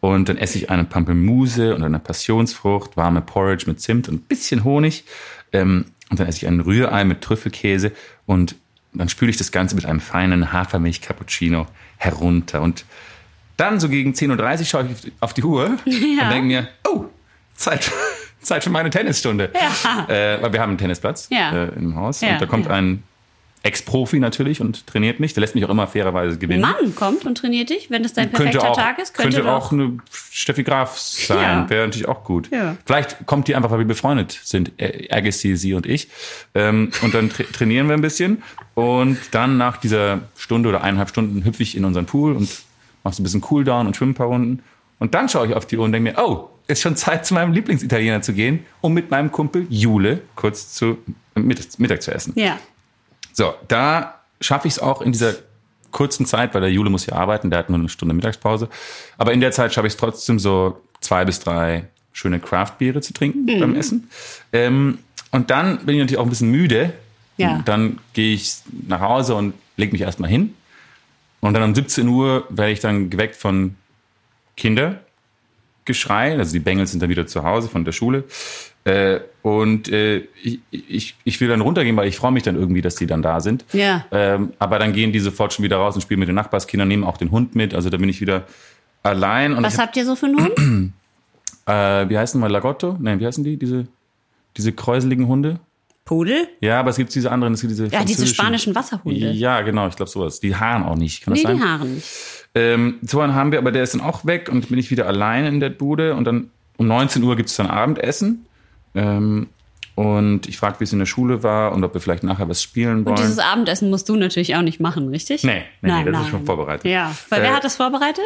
Und dann esse ich eine Pampelmuse und eine Passionsfrucht, warme Porridge mit Zimt und ein bisschen Honig. Ähm, und dann esse ich ein Rührei mit Trüffelkäse und dann spüle ich das Ganze mit einem feinen Hafermilch-Cappuccino herunter. Und dann so gegen 10.30 Uhr schaue ich auf die, Uhr und denke mir, oh, Zeit, [LAUGHS] Zeit für meine Tennisstunde. Ja. Äh, weil wir haben einen Tennisplatz Ja. äh, im Haus. Ja, und da kommt ja. ein Ex-Profi natürlich und trainiert mich. Der lässt mich auch immer fairerweise gewinnen. Mann kommt und trainiert dich, wenn das dein perfekter könnte auch, Tag ist. Könnte, könnte auch eine Steffi Graf sein. Ja. Wäre natürlich auch gut. Ja. Vielleicht kommt die einfach, weil wir befreundet sind, Agassi, sie und ich. Ähm, und dann tra trainieren wir ein bisschen. Und dann nach dieser Stunde oder eineinhalb Stunden hüpfe ich in unseren Pool und mache so ein bisschen Cooldown und schwimme ein paar Runden. Und dann schaue ich auf die Uhr und denke mir, oh, ist schon Zeit, zu meinem Lieblingsitaliener zu gehen, um mit meinem Kumpel Jule kurz zu Mittag, Mittag zu essen. Ja. So, da schaffe ich es auch in dieser kurzen Zeit, weil der Jule muss ja arbeiten, der hat nur eine Stunde Mittagspause. Aber in der Zeit schaffe ich es trotzdem so zwei bis drei schöne Craft-Biere zu trinken beim Essen. Ähm, und dann bin ich natürlich auch ein bisschen müde. Ja. Und dann gehe ich nach Hause und lege mich erstmal hin. Und dann um 17 Uhr werde ich dann geweckt von Kindergeschrei. Also die Bengels sind dann wieder zu Hause von der Schule. Äh, und äh, ich, ich, ich will dann runtergehen, weil ich freue mich dann irgendwie, dass die dann da sind. Ja. Ähm, aber dann gehen die sofort schon wieder raus und spielen mit den Nachbarskindern, nehmen auch den Hund mit. Also da bin ich wieder allein. Und Was ich, habt ihr so für einen Hund? [CLEARS THROAT] äh, wie heißen die mal? Lagotto? Nein, wie heißen die? Diese, diese kräuseligen Hunde? Pudel? Ja, aber es gibt diese anderen, es gibt diese Ja, diese spanischen Wasserhunde. Ja, genau, ich glaube sowas. Die Haaren auch nicht. Kann das Nee, sein? die Haare nicht. Ähm, so einen haben wir, aber der ist dann auch weg und bin ich wieder alleine in der Bude und dann um 19 Uhr gibt es dann Abendessen. Ähm, und ich frage, wie es in der Schule war und ob wir vielleicht nachher was spielen wollen. Und dieses Abendessen musst du natürlich auch nicht machen, richtig? Nee, nee, nee, das ist schon vorbereitet. Ja, weil Äh, wer hat das vorbereitet?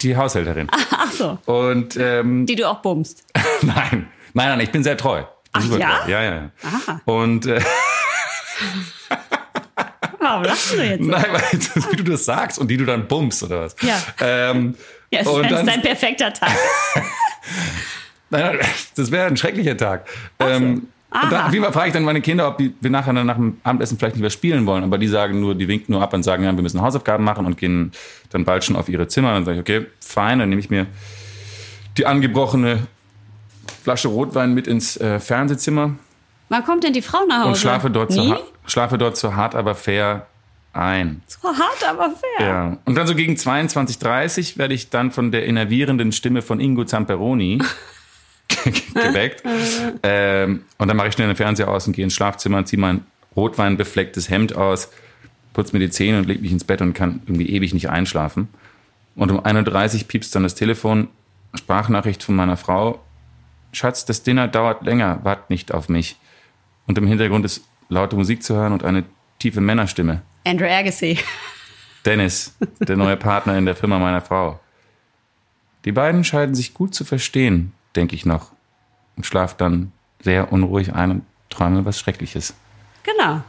Die Haushälterin. [LAUGHS] Ach so, Und ähm, die du auch bummst. [LAUGHS] nein, nein, nein, ich bin sehr treu. Ach, Super ja? treu. Ja, ja, ja. Aha. Und äh, [LAUGHS] Warum lachst du jetzt? nein, weil wie du das sagst und die du dann bummst oder was. Ja. Ähm, Ja, das und ist dann- dein perfekter Tag. Nein, nein, das wäre ein schrecklicher Tag. Ähm, und dann, auf jeden Fall frage ich dann meine Kinder, ob die, wir nachher dann nach dem Abendessen vielleicht nicht mehr spielen wollen. Aber die sagen nur, die winken nur ab und sagen, ja, wir müssen Hausaufgaben machen und gehen dann bald schon auf ihre Zimmer. Dann sage ich, okay, fein, dann nehme ich mir die angebrochene Flasche Rotwein mit ins äh, Fernsehzimmer Wann kommt denn die Frau nach Hause? und schlafe dort, Nie? ha- schlafe dort so hart, aber fair ein. So hart, aber fair. Ja. Und dann so gegen 22.30 werde ich dann von der innervierenden Stimme von Ingo Zamperoni [LAUGHS] [LAUGHS] geweckt. ähm, und dann mache ich schnell den Fernseher aus und gehe ins Schlafzimmer und ziehe mein rotweinbeflecktes Hemd aus, putze mir die Zähne und lege mich ins Bett und kann irgendwie ewig nicht einschlafen. Und um 1.30 Uhr piepst dann das Telefon, Sprachnachricht von meiner Frau. Schatz, das Dinner dauert länger, wart nicht auf mich. Und im Hintergrund ist laute Musik zu hören und eine tiefe Männerstimme. Andrew Agassi. Dennis, der neue Partner in der Firma meiner Frau. Die beiden scheinen sich gut zu verstehen, denke ich noch. Und schlaf dann sehr unruhig ein und träume was Schreckliches. Genau.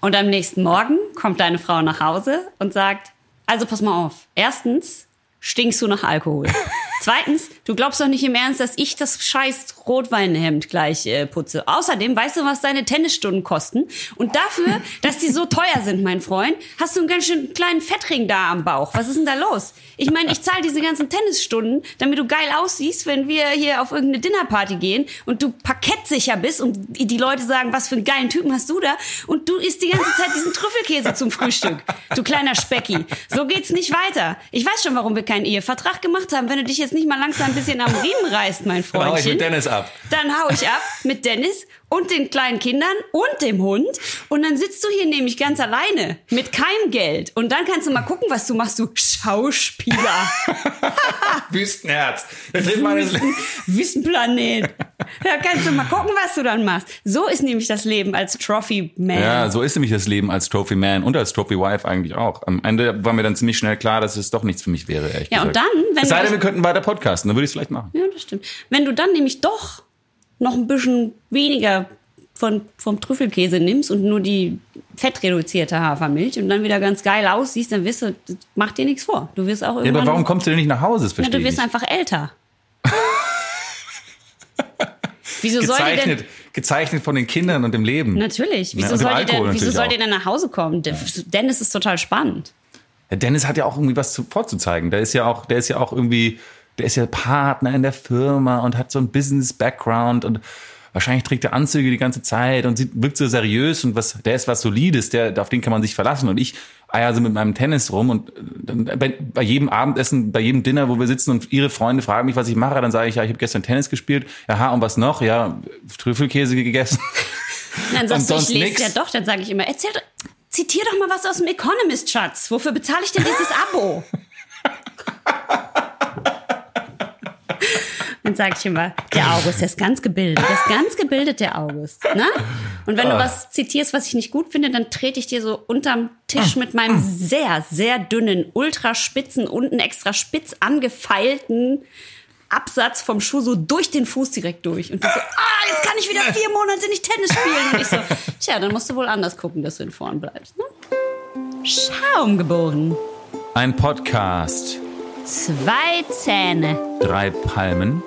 Und am nächsten Morgen kommt deine Frau nach Hause und sagt, also pass mal auf. Erstens stinkst du nach Alkohol. [LAUGHS] Zweitens, du glaubst doch nicht im Ernst, dass ich das scheiß Rotweinhemd gleich äh, putze. Außerdem, weißt du, was deine Tennisstunden kosten? Und dafür, [LAUGHS] dass die so teuer sind, mein Freund, hast du einen ganz schön kleinen Fettring da am Bauch. Was ist denn da los? Ich meine, ich zahle diese ganzen Tennisstunden, damit du geil aussiehst, wenn wir hier auf irgendeine Dinnerparty gehen und du parkettsicher bist und die Leute sagen, was für einen geilen Typen hast du da? Und du isst die ganze Zeit diesen Trüffelkäse zum Frühstück, du kleiner Specki. So geht's nicht weiter. Ich weiß schon, warum wir keinen Ehevertrag gemacht haben. Wenn du dich jetzt nicht mal langsam ein bisschen am Riemen reißt, mein Dann hau ich mit Dennis ab. Dann hau ich ab mit Dennis und den kleinen Kindern und dem Hund. Und dann sitzt du hier nämlich ganz alleine mit keinem Geld. Und dann kannst du mal gucken, was du machst, du Schauspieler. [LAUGHS] Wüstenherz. Lebens. Wüstenplanet. Da kannst du mal gucken, was du dann machst. So ist nämlich das Leben als Trophy Man. Ja, so ist nämlich das Leben als Trophy Man und als Trophy Wife eigentlich auch. Am Ende war mir dann ziemlich schnell klar, dass es doch nichts für mich wäre, ehrlich Ja, und gesagt. dann, wenn Es sei du- denn, wir könnten weiter podcasten, dann würde ich es vielleicht machen. Ja, das stimmt. Wenn du dann nämlich doch noch ein bisschen weniger von, vom Trüffelkäse nimmst und nur die fettreduzierte Hafermilch und dann wieder ganz geil aussiehst, dann wirst du, das macht dir nichts vor. Du wirst auch Ja, irgendwann. aber warum kommst du denn nicht nach Hause? Das ja, du wirst nicht. einfach älter. [LAUGHS] Wieso soll die Gezeichnet, denn. gezeichnet von den Kindern und dem Leben. Natürlich. Ja, Wieso dem soll die denn, wieso soll die denn nach Hause kommen? Dennis ist total spannend. Ja, Dennis hat ja auch irgendwie was zu, vorzuzeigen. Der ist ja auch, der ist ja auch irgendwie, der ist ja Partner in der Firma und hat so ein Business-Background und wahrscheinlich trägt er Anzüge die ganze Zeit und sieht, wirkt so seriös und was, der ist was Solides, der, auf den kann man sich verlassen. Und ich eier so mit meinem Tennis rum und dann bei, bei jedem Abendessen, bei jedem Dinner, wo wir sitzen und ihre Freunde fragen mich, was ich mache, dann sage ich, ja, ich habe gestern Tennis gespielt. Aha, und was noch? Ja, Trüffelkäse gegessen. [LAUGHS] Dann sagst Und du, ich sonst lese nix? ja doch, dann sage ich immer, erzähl doch, zitier doch mal was aus dem Economist, Schatz. Wofür bezahle ich denn dieses Abo? [LAUGHS] Dann sage ich immer, der August, der ist ganz gebildet. Der ist ganz gebildet, der August. Ne? Und wenn du Ah. was zitierst, was ich nicht gut finde, dann trete ich dir so unterm Tisch mit meinem sehr, sehr dünnen, ultraspitzen, unten extra spitz angefeilten Absatz vom Schuh so durch den Fuß direkt durch. Und du so, ah, jetzt kann ich wieder vier Monate nicht Tennis spielen. Und ich so, tja, dann musst du wohl anders gucken, dass du in vorn bleibst. Ne? Schaum geboren. Ein Podcast, Zwei Zähne. drei Palmen.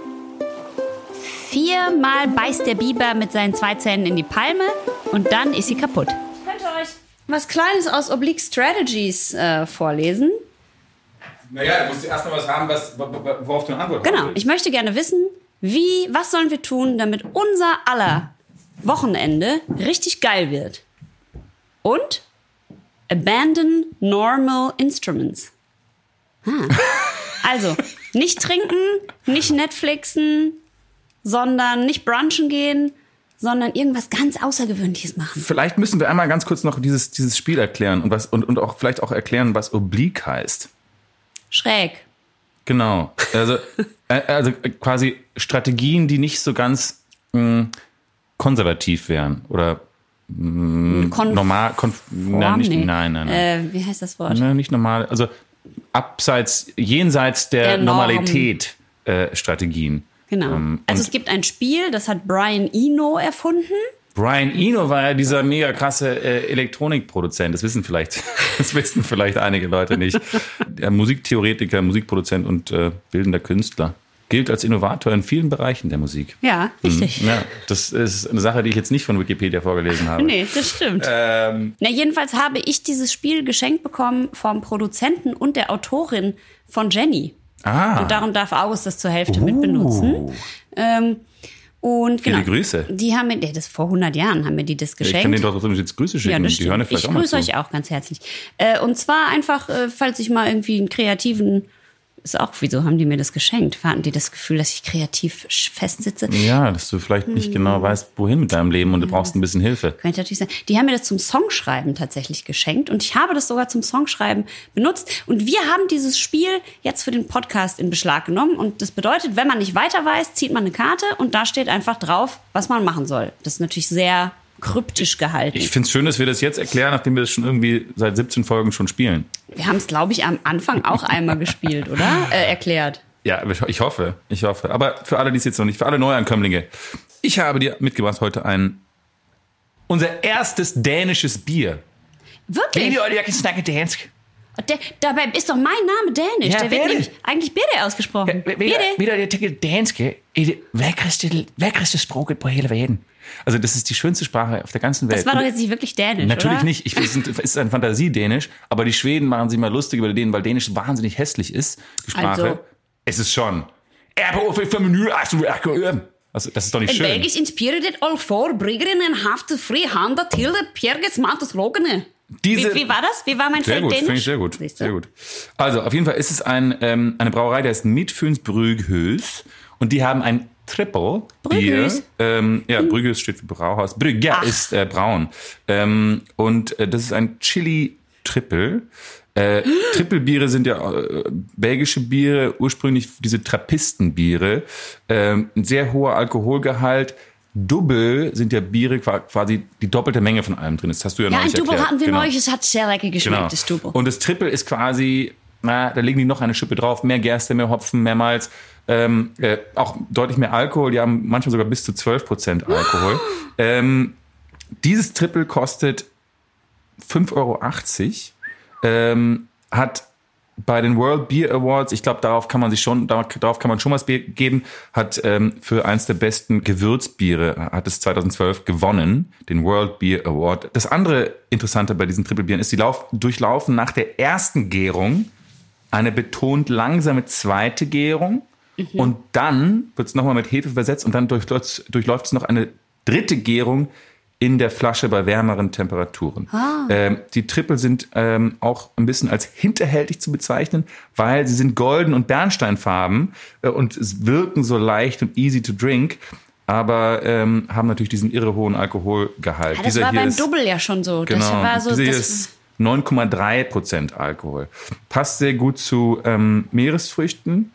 Viermal beißt der Biber mit seinen zwei Zähnen in die Palme und dann ist sie kaputt. Ich könnte euch was Kleines aus Oblique Strategies äh, vorlesen. Naja, du musst erst mal was haben, was, worauf du eine Antwort Genau, ich möchte gerne wissen, wie, was sollen wir tun, damit unser aller Wochenende richtig geil wird? Und abandon normal instruments. Ah. [LAUGHS] Also, nicht trinken, nicht Netflixen, sondern nicht brunchen gehen, sondern irgendwas ganz Außergewöhnliches machen. Vielleicht müssen wir einmal ganz kurz noch dieses, dieses Spiel erklären und, was, und, und auch vielleicht auch erklären, was Oblique heißt. Schräg. Genau. Also, [LAUGHS] äh, also quasi Strategien, die nicht so ganz mh, konservativ wären oder Konf normal. Konf nein, nicht, nee. nein, nein, nein. Äh, wie heißt das Wort? Nein, nicht normal. Also abseits, jenseits der, Der Norm. Normalität äh, Strategien. Genau. Ähm, also es gibt ein Spiel, das hat Brian Eno erfunden. Brian Eno war ja dieser mega krasse äh, Elektronikproduzent. Das wissen vielleicht, [LAUGHS] das wissen vielleicht einige Leute nicht. Der Musiktheoretiker, Musikproduzent und äh, bildender Künstler. Gilt als Innovator in vielen Bereichen der Musik. Ja, richtig. Ja, das ist eine Sache, die ich jetzt nicht von Wikipedia vorgelesen habe. Nee, das stimmt. Ähm, Na, jedenfalls habe ich dieses Spiel geschenkt bekommen vom Produzenten und der Autorin von Jenny. Ah, Und darum darf August das zur Hälfte mit benutzen. Ähm, Und Viele genau, Grüße. Die haben mir, das vor 100 Jahren haben mir die das Ich geschenkt. kann denen doch trotzdem jetzt Grüße schicken. Ja, das die hören ja vielleicht Ich auch mal grüße euch auch ganz herzlich. Äh, und zwar einfach, äh, falls ich mal irgendwie einen kreativen, ist auch, wieso haben die mir das geschenkt? Hatten die das Gefühl, dass ich kreativ festsitze? Ja, dass du vielleicht nicht Hm. genau weißt, wohin mit deinem Leben und du brauchst ein bisschen Hilfe. Könnte natürlich sein. Die haben mir das zum Songschreiben tatsächlich geschenkt und ich habe das sogar zum Songschreiben benutzt. Und wir haben dieses Spiel jetzt für den Podcast in Beschlag genommen. Und das bedeutet, wenn man nicht weiter weiß, zieht man eine Karte und da steht einfach drauf, was man machen soll. Das ist natürlich sehr kryptisch gehalten. Ich finde es schön, dass wir das jetzt erklären, nachdem wir das schon irgendwie seit 17 Folgen schon spielen. wir haben es, glaube ich, am Anfang auch einmal gespielt, oder? [LAUGHS] Äh, erklärt. Ja, ich- hoffe, ich hoffe. Aber für alle, die es jetzt noch nicht, für alle Neuankömmlinge, ich habe dir mitgebracht heute ein unser erstes dänisches Bier. Wirklich? Dansk. Der, dabei ist doch mein Name Dänisch. Ja, der wird nämlich eigentlich Birte ausgesprochen. Birte. Ved du, jeg tænker, danske er det vakreste, vakreste sproget på hele verden. Also das ist die schönste Sprache auf der ganzen Welt. Das war doch jetzt nicht wirklich Dänisch, Natürlich oder? nicht. Ich, es ist- ein Fantasiedänisch, aber die Schweden machen sich mal lustig über den, weil Dänisch wahnsinnig hässlich ist, die Sprache. Also? Es ist schon. Kan øve. Also, das ist doch nicht schön. Belgisch inspireert all voor bryggeren en haft fri handa til det Pjerges Mattes Logene. Diese- wie, wie war das? Wie war mein Sehr gut, Dänisch? finde ich sehr gut. Sehr gut. Also, auf jeden Fall ist es ein, ähm, eine Brauerei, die heißt Midfyns Brüghös. Und die haben ein Triple Bier. Ähm, ja, Brüghös steht für Brauhaus. Brügge Ach. ist äh, braun. Ähm, und äh, das ist ein Chili Triple. Äh, [GASPS] Triple-Biere sind ja äh, belgische Biere, ursprünglich diese Trappistenbiere. Ähm, ein sehr hoher Alkoholgehalt. Double sind ja Biere qua- quasi die doppelte Menge von allem drin. Das hast du ja, Ja, ein Double erklärt. hatten wir Genau. neulich. Es hat sehr lecker geschmeckt, das Double. Und das Triple ist quasi, na, da legen die noch eine Schippe drauf, mehr Gerste, mehr Hopfen, mehr Malz, ähm, äh, auch deutlich mehr Alkohol. Die haben manchmal sogar bis zu 12 Prozent Alkohol. [LAUGHS] ähm, dieses Triple kostet 5,80 Euro. Ähm, hat bei den World Beer Awards, ich glaube, darauf kann man sich schon, darauf kann man schon was be- geben, hat ähm, für eins der besten Gewürzbiere, hat es 2012 gewonnen, den World Beer Award. Das andere Interessante bei diesen Triple Bieren ist, lauf, durchlaufen nach der ersten Gärung eine betont langsame zweite Gärung und dann wird es nochmal mit Hefe versetzt und dann durchläuft, es noch eine dritte Gärung in der Flasche bei wärmeren Temperaturen. Ähm, die Triple sind ähm, auch ein bisschen als hinterhältig zu bezeichnen, weil sie sind golden und bernsteinfarben äh, und wirken so leicht und easy to drink, aber ähm, haben natürlich diesen irre hohen Alkoholgehalt. Ja, das Dieser war hier beim ist- Double ja schon so. Das Genau. war so, Diese hier das, ist 9,3 Prozent Alkohol. Passt sehr gut zu ähm, Meeresfrüchten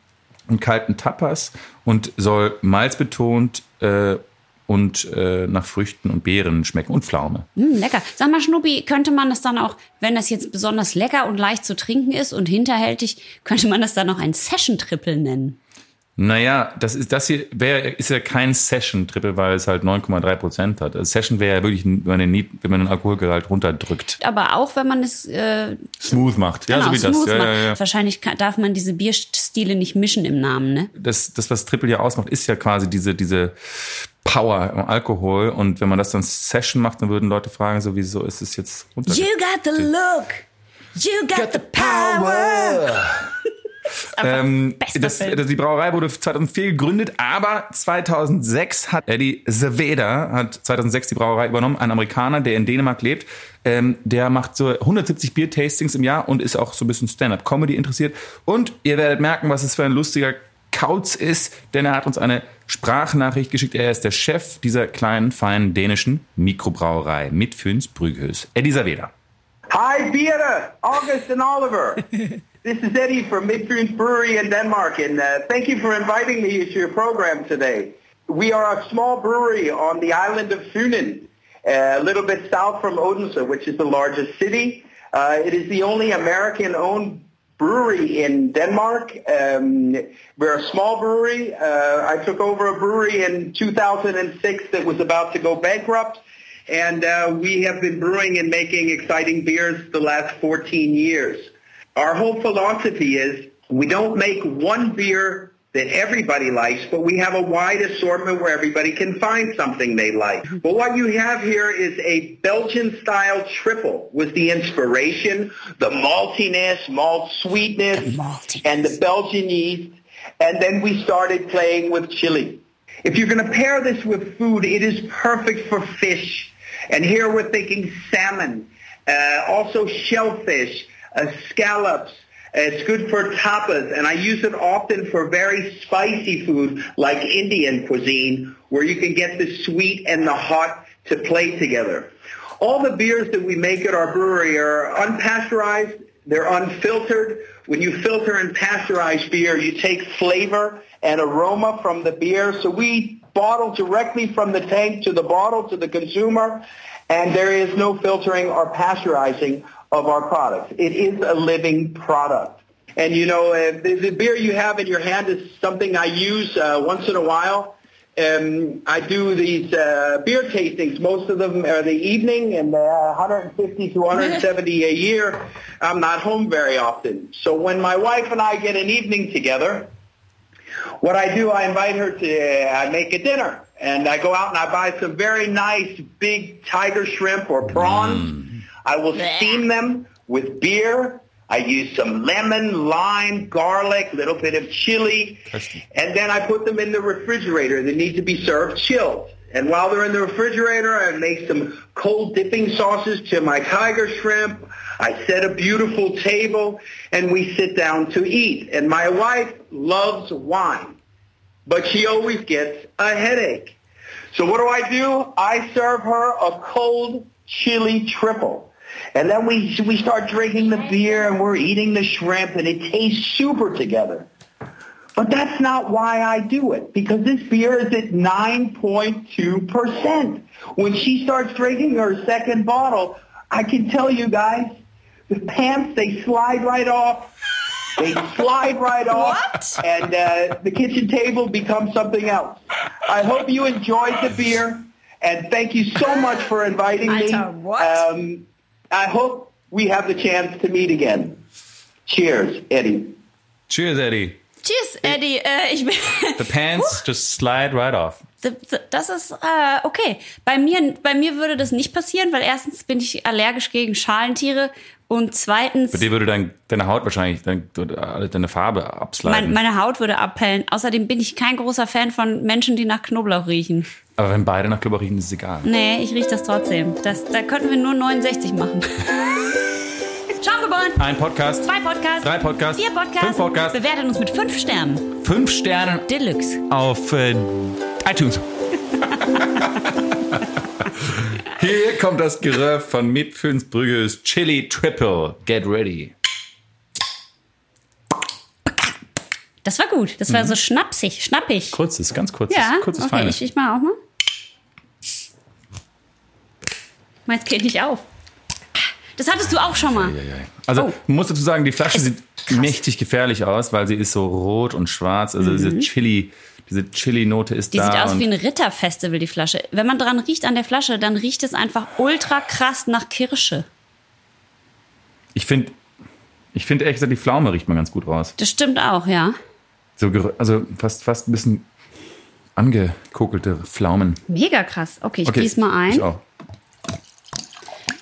und kalten Tapas und soll malzbetont äh, und äh, nach Früchten und Beeren schmecken und Pflaume. Hm, lecker. Sag mal, Schnuppi, könnte man das dann auch, wenn das jetzt besonders lecker und leicht zu trinken ist und hinterhältig, könnte man das dann noch ein Session-Triple nennen? Naja, das ist das hier wäre ist ja kein Session Triple, weil es halt 9,3 Prozent hat. Also Session wäre ja wirklich, wenn man den, wenn man den Alkoholgehalt runterdrückt, Aber auch wenn man es äh, smooth macht. Ja, genau, so wie smooth das. Ja, ja, ja. Wahrscheinlich kann, darf man diese Bierstile nicht mischen im Namen, ne? das, das, was Triple ja ausmacht, ist ja quasi diese, diese Power im Alkohol. Und wenn man das dann Session macht, dann würden Leute fragen, so wieso ist es jetzt runter? You got the look. You got the power. Ähm, das, das, die Brauerei wurde 2004 gegründet, aber 2006 hat Eddie Zaveda hat 2006 die Brauerei übernommen, ein Amerikaner, der in Dänemark lebt. Ähm, der macht so 170 Bier-Tastings im Jahr und ist auch so ein bisschen Stand-up-Comedy interessiert. Und ihr werdet merken, was es für ein lustiger Kauz ist, denn er hat uns eine Sprachnachricht geschickt. Er ist der Chef dieser kleinen, feinen dänischen Mikrobrauerei mit Füns Brüghös. Eddie Zaveda. Hi, Beata, August, and Oliver. [LAUGHS] this is Eddie from Midfield's Brewery in Denmark, and uh, thank you for inviting me to your program today. We are a small brewery on the island of Funen, a little bit south from Odense, which is the largest city. Uh, it is the only American-owned brewery in Denmark. Um, we're a small brewery. Uh, I took over a brewery in 2006 that was about to go bankrupt. And uh, we have been brewing and making exciting beers the last 14 years. Our whole philosophy is we don't make one beer that everybody likes, but we have a wide assortment where everybody can find something they like. But what you have here is a Belgian-style triple with the inspiration, the maltiness, malt sweetness, maltiness. and the Belgian yeast. And then we started playing with chili. If you're going to pair this with food, it is perfect for fish. And here we're thinking salmon, uh, also shellfish, uh, scallops. It's good for tapas, and I use it often for very spicy food like Indian cuisine, where you can get the sweet and the hot to play together. All the beers that we make at our brewery are unpasteurized. They're unfiltered. When you filter and pasteurize beer, you take flavor and aroma from the beer. So we bottle directly from the tank to the bottle to the consumer, and there is no filtering or pasteurizing of our products. It is a living product. And you know, uh, the, the beer you have in your hand is something I use uh, once in a while. Um, I do these uh, beer tastings. Most of them are the evening, and they're 150 to 170 a year. I'm not home very often. So when my wife and I get an evening together, what I do, I invite her to uh, make a dinner. And I go out and I buy some very nice big tiger shrimp or prawns. I will steam them with beer. I use some lemon, lime, garlic, a little bit of chili, Tasty. and then I put them in the refrigerator. They need to be served chilled. And while they're in the refrigerator, I make some cold dipping sauces to my tiger shrimp. I set a beautiful table, and we sit down to eat. And my wife loves wine, but she always gets a headache. So what do I do? I serve her a cold chili triple. And then we, we start drinking the beer and we're eating the shrimp and it tastes super together. But that's not why I do it, because this beer is at 9.2%. When she starts drinking her second bottle, I can tell you guys, the pants, they slide right off. They slide right off. What? And uh, the kitchen table becomes something else. I hope you enjoyed the beer, and thank you so much for inviting me. Alter, what? Um, I hope we have the chance to meet again. Cheers, Eddie. Cheers, Eddie. Cheers, Eddie. Äh, ich bin, The pants just slide right off. Das ist äh, okay. Bei mir, bei mir würde das nicht passieren, weil erstens bin ich allergisch gegen Schalentiere und zweitens Bei dir würde dein, deine Haut wahrscheinlich dein, deine Farbe absliden. mein, meine Haut würde abhellen. Außerdem bin ich kein großer Fan von Menschen, die nach Knoblauch riechen. Aber wenn beide nach Knoblauch riechen, ist es egal. Nee, ich rieche das trotzdem. Das, da könnten wir nur 69 machen. [LAUGHS] Schaugeborn! Ein Podcast, Zwei Podcasts. Drei Podcasts. Vier Podcasts. Fünf Podcasts. Bewertet uns mit fünf Sternen. fünf Sterne Deluxe. auf äh, iTunes. [LAUGHS] Hier kommt das Geröff von Mitfünsbrügges Chili Triple. Get ready. Das war gut. Das war so schnapsig, schnappig. Kurzes, ganz kurzes, Ja, kurzes, okay, feines. ich, ich mach auch mal. Meins geht nicht auf. Das hattest du auch schon mal. Also, Oh. muss dazu sagen, die Flasche Es- sieht mächtig gefährlich aus, weil sie ist so rot und schwarz. Also diese Chili, diese Chili-Note ist Mhm. Die da. sieht aus wie ein Ritterfestival, die Flasche. Wenn man dran riecht an der Flasche, dann riecht es einfach ultra krass nach Kirsche. ich finde, ich finde ehrlich gesagt, die Pflaume riecht man ganz gut raus. Das stimmt auch, ja. So, also fast, fast ein bisschen angekokelte Pflaumen. Mega krass. Okay, ich Okay, gieß mal ein. Ich auch.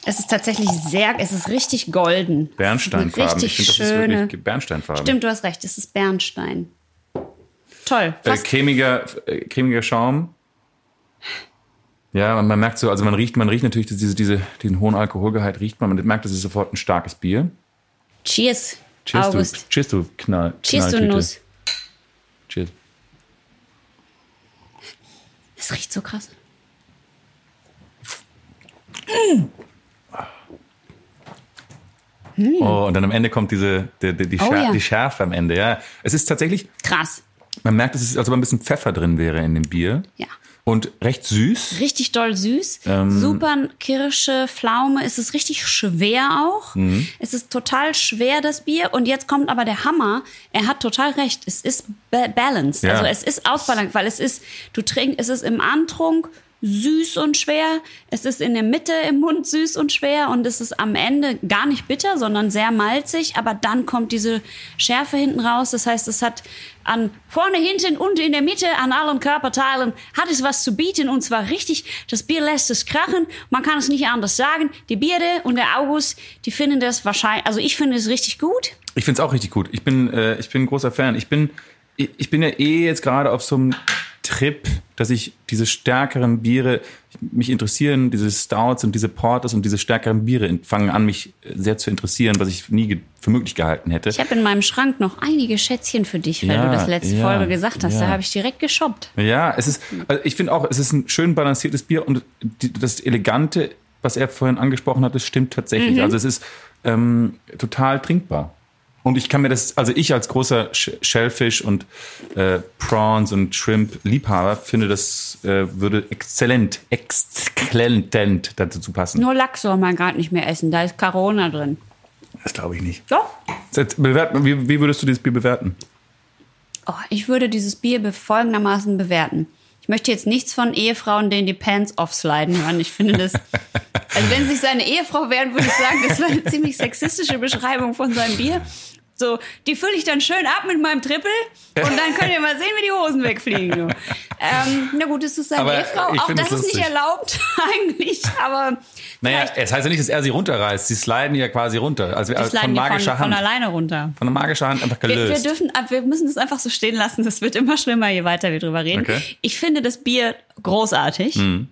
Es ist tatsächlich sehr, es ist richtig golden. Bernsteinfarben. Richtig ich finde, das ist wirklich Bernsteinfarben. Stimmt, du hast recht, es ist Bernstein. Toll. Äh, cremiger, äh, cremiger Schaum. Ja, man, man merkt so, also man riecht, man riecht natürlich diese, diese, diesen hohen Alkoholgehalt riecht man. Man merkt, das ist sofort ein starkes Bier. Cheers, Cheers, August. du, cheers, du Knall. Cheers, du. Nuss. Cheers. Es riecht so krass. Oh, und dann am Ende kommt diese, die, die, die, Oh Schär, ja. die Schärfe am Ende, ja. Es ist tatsächlich, Krass. man merkt, es ist, als ob ein bisschen Pfeffer drin wäre in dem Bier. Ja. Und recht süß. Richtig doll süß. Ähm. Super Kirsche, Pflaume. Es ist richtig schwer auch. Mhm. Es ist total schwer, das Bier. Und jetzt kommt aber der Hammer. Er hat total recht. Es ist ba balanced. Ja. Also es ist ausbalanciert, weil es ist, du trinkst, es ist im Antrunk süß und schwer. Es ist in der Mitte im Mund süß und schwer. Und es ist am Ende gar nicht bitter, sondern sehr malzig. Aber dann kommt diese Schärfe hinten raus. Das heißt, es hat an vorne, hinten und in der Mitte an allen Körperteilen hat es was zu bieten und zwar richtig. Das Bier lässt es krachen. Man kann es nicht anders sagen. Die Bierde und der August, die finden das wahrscheinlich, also ich finde es richtig gut. Ich finde es auch richtig gut. Ich bin, äh, ich bin ein großer Fan. Ich bin, ich, ich bin ja eh jetzt gerade auf so einem Trip, dass ich diese stärkeren Biere mich interessieren, diese Stouts und diese Porters und diese stärkeren Biere fangen an, mich sehr zu interessieren, was ich nie für möglich gehalten hätte. Ich habe in meinem Schrank noch einige Schätzchen für dich, weil Ja, du das letzte ja, Folge gesagt hast. ja. Da habe ich direkt geshoppt. Ja, es ist, also ich finde auch, es ist ein schön balanciertes Bier und die, das Elegante, was er vorhin angesprochen hat, das stimmt tatsächlich. Also es ist ähm, total trinkbar. Und ich kann mir das, also ich als großer Sh- Shellfish und äh, Prawns und Shrimp Liebhaber finde, das äh, würde exzellent, exzellent dazu passen. Nur Lachs soll man gerade nicht mehr essen. Da ist Corona drin. Das glaube ich nicht. Doch. Wie, wie würdest du dieses Bier bewerten? Oh, ich würde dieses Bier folgendermaßen bewerten. Ich möchte jetzt nichts von Ehefrauen, denen die Pants offsliden hören. Ich finde das. [LAUGHS] Also, wenn sich seine Ehefrau wären, würde ich sagen, das war eine ziemlich sexistische Beschreibung von seinem Bier. So, die fülle ich dann schön ab mit meinem Triple und dann könnt ihr mal sehen, wie die Hosen wegfliegen. [LAUGHS] Ähm, na gut, es ist seine Aber Ehefrau. Auch das es ist nicht erlaubt, [LAUGHS] eigentlich. Aber Naja, es heißt ja nicht, dass er sie runterreißt. Sie sliden ja quasi runter. Also die von magischer von, von Hand. alleine runter. Von magischer Hand einfach Wir, wir, gelöst. dürfen, ab- wir müssen das einfach so stehen lassen. Das wird immer schlimmer, je weiter wir drüber reden. Okay. Ich finde das Bier großartig. Ähm,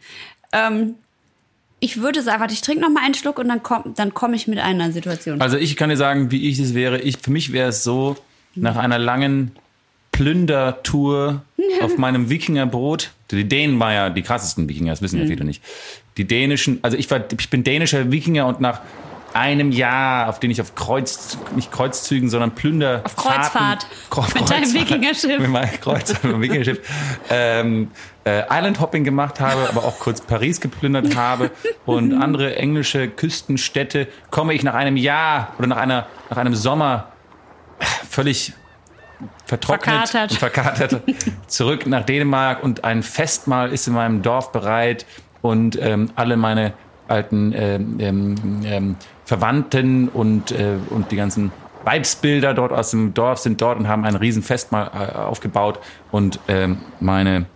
ich würde sagen, warte, ich trinke noch mal einen Schluck und dann komme dann komm ich mit einer Situation. Also ich kann dir sagen, wie ich es wäre. Ich, für mich wäre es so, nach einer langen Plündertour [LAUGHS] auf meinem Wikingerbrot. Die Dänen waren ja die krassesten Wikinger, das wissen Mhm. ja viele nicht. Die dänischen, also ich war, ich bin dänischer Wikinger und nach einem Jahr, auf den ich auf Kreuz, nicht Kreuzzügen, sondern Plünder. Auf Kreuzfahrt. Auf Mit deinem Wikingerschiff. Mit meinem Kreuz, mit meinem Wikingerschiff. ähm, äh, Island Hopping gemacht habe, aber auch kurz Paris geplündert habe und andere englische Küstenstädte, komme ich nach einem Jahr oder nach einer, nach einem Sommer völlig vertrocknet Verkatert. und verkatert zurück nach Dänemark und ein Festmahl ist in meinem Dorf bereit und ähm, alle meine alten ähm, ähm, ähm, Verwandten und, äh, und die ganzen Weibsbilder dort aus dem Dorf sind dort und haben ein riesen Festmahl äh, aufgebaut und ähm, meine,